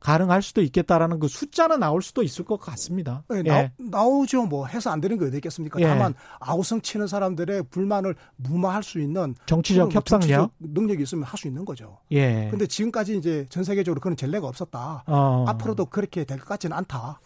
가능할 수도 있겠다라는 그 숫자는 나올 수도 있을 것 같습니다. 네, 예. 나, 오죠뭐 해서 안 되는 게 어디 있겠습니까? 예. 다만 아우성 치는 사람들의 불만을 무마할 수 있는 정치적 협상력 능력이 있으면 할 수 있는 거죠. 예. 근데 지금까지 이제 전 세계적으로 그런 전례가 없었다. 어. 앞으로도 그렇게 될 것 같지는 않다.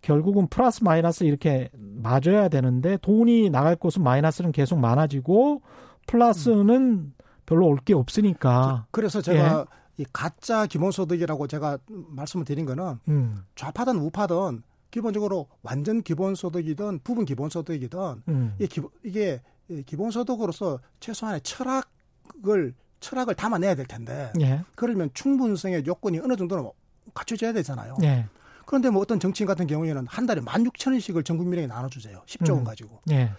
결국은 플러스 마이너스 이렇게 맞아야 되는데 돈이 나갈 곳은 마이너스는 계속 많아지고 플러스는 음. 별로 올 게 없으니까. 그래서 제가 예. 이 가짜 기본소득이라고 제가 말씀을 드린 거는 음. 좌파든 우파든 기본적으로 완전 기본소득이든 부분 기본소득이든 음. 이게, 이게 기본소득으로서 최소한의 철학을 철학을 담아내야 될 텐데 예. 그러면 충분성의 요건이 어느 정도는 갖춰져야 되잖아요. 예. 그런데 뭐 어떤 정치인 같은 경우에는 한 달에 만 육천 원씩을 전 국민에게 나눠주세요. 10조 원 음. 가지고. 예.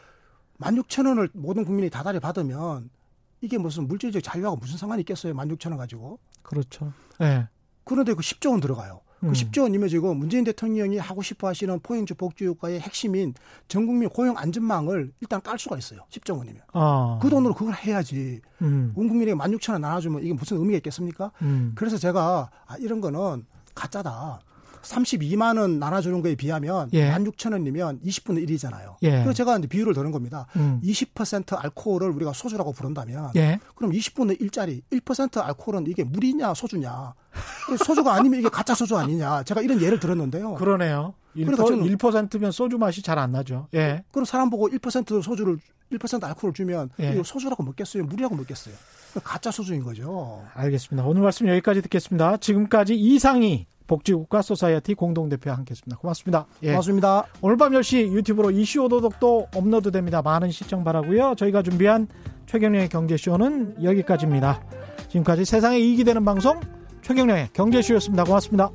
만 육천 원을 모든 국민이 다달이 받으면 이게 무슨 물질적 자유하고 무슨 상관이 있겠어요? 만 육천 원 가지고. 그렇죠. 예. 그런데 그 10조 원 들어가요. 그 음. 10조 원이면 지금 문재인 대통령이 하고 싶어 하시는 포용주 복지 효과의 핵심인 전 국민 고용 안전망을 일단 깔 수가 있어요. 10조 원이면. 아. 그 돈으로 그걸 해야지. 음. 온 국민에게 16,000원 나눠주면 이게 무슨 의미가 있겠습니까? 음. 그래서 제가 아, 이런 거는 가짜다. 32만 원 나눠주는 거에 비하면 예. 16,000원이면 20분의 1이잖아요. 예. 그래서 제가 이제 비율을 드는 겁니다. 음. 20% 알코올을 우리가 소주라고 부른다면 예. 그럼 20분의 1짜리 1% 알코올은 이게 물이냐 소주냐. 소주가 아니면 이게 가짜 소주 아니냐. 제가 이런 예를 들었는데요. 그러네요. 1%, 그러니까 저는 1%면 소주 맛이 잘 안 나죠. 예. 그럼 사람 보고 1% 소주를 1% 알코올을 주면 예. 이거 소주라고 먹겠어요? 물이라고 먹겠어요? 가짜 소주인 거죠. 알겠습니다. 오늘 말씀 여기까지 듣겠습니다. 지금까지 이상이 복지국가 소사이어티 공동대표와 함께했습니다. 고맙습니다. 예. 고맙습니다. 오늘 밤 10시 유튜브로 이슈 오도독도 업로드됩니다. 많은 시청 바라고요. 저희가 준비한 최경영의 경제쇼는 여기까지입니다. 지금까지 세상에 이익이 되는 방송 최경련의 경제쇼였습니다. 고맙습니다.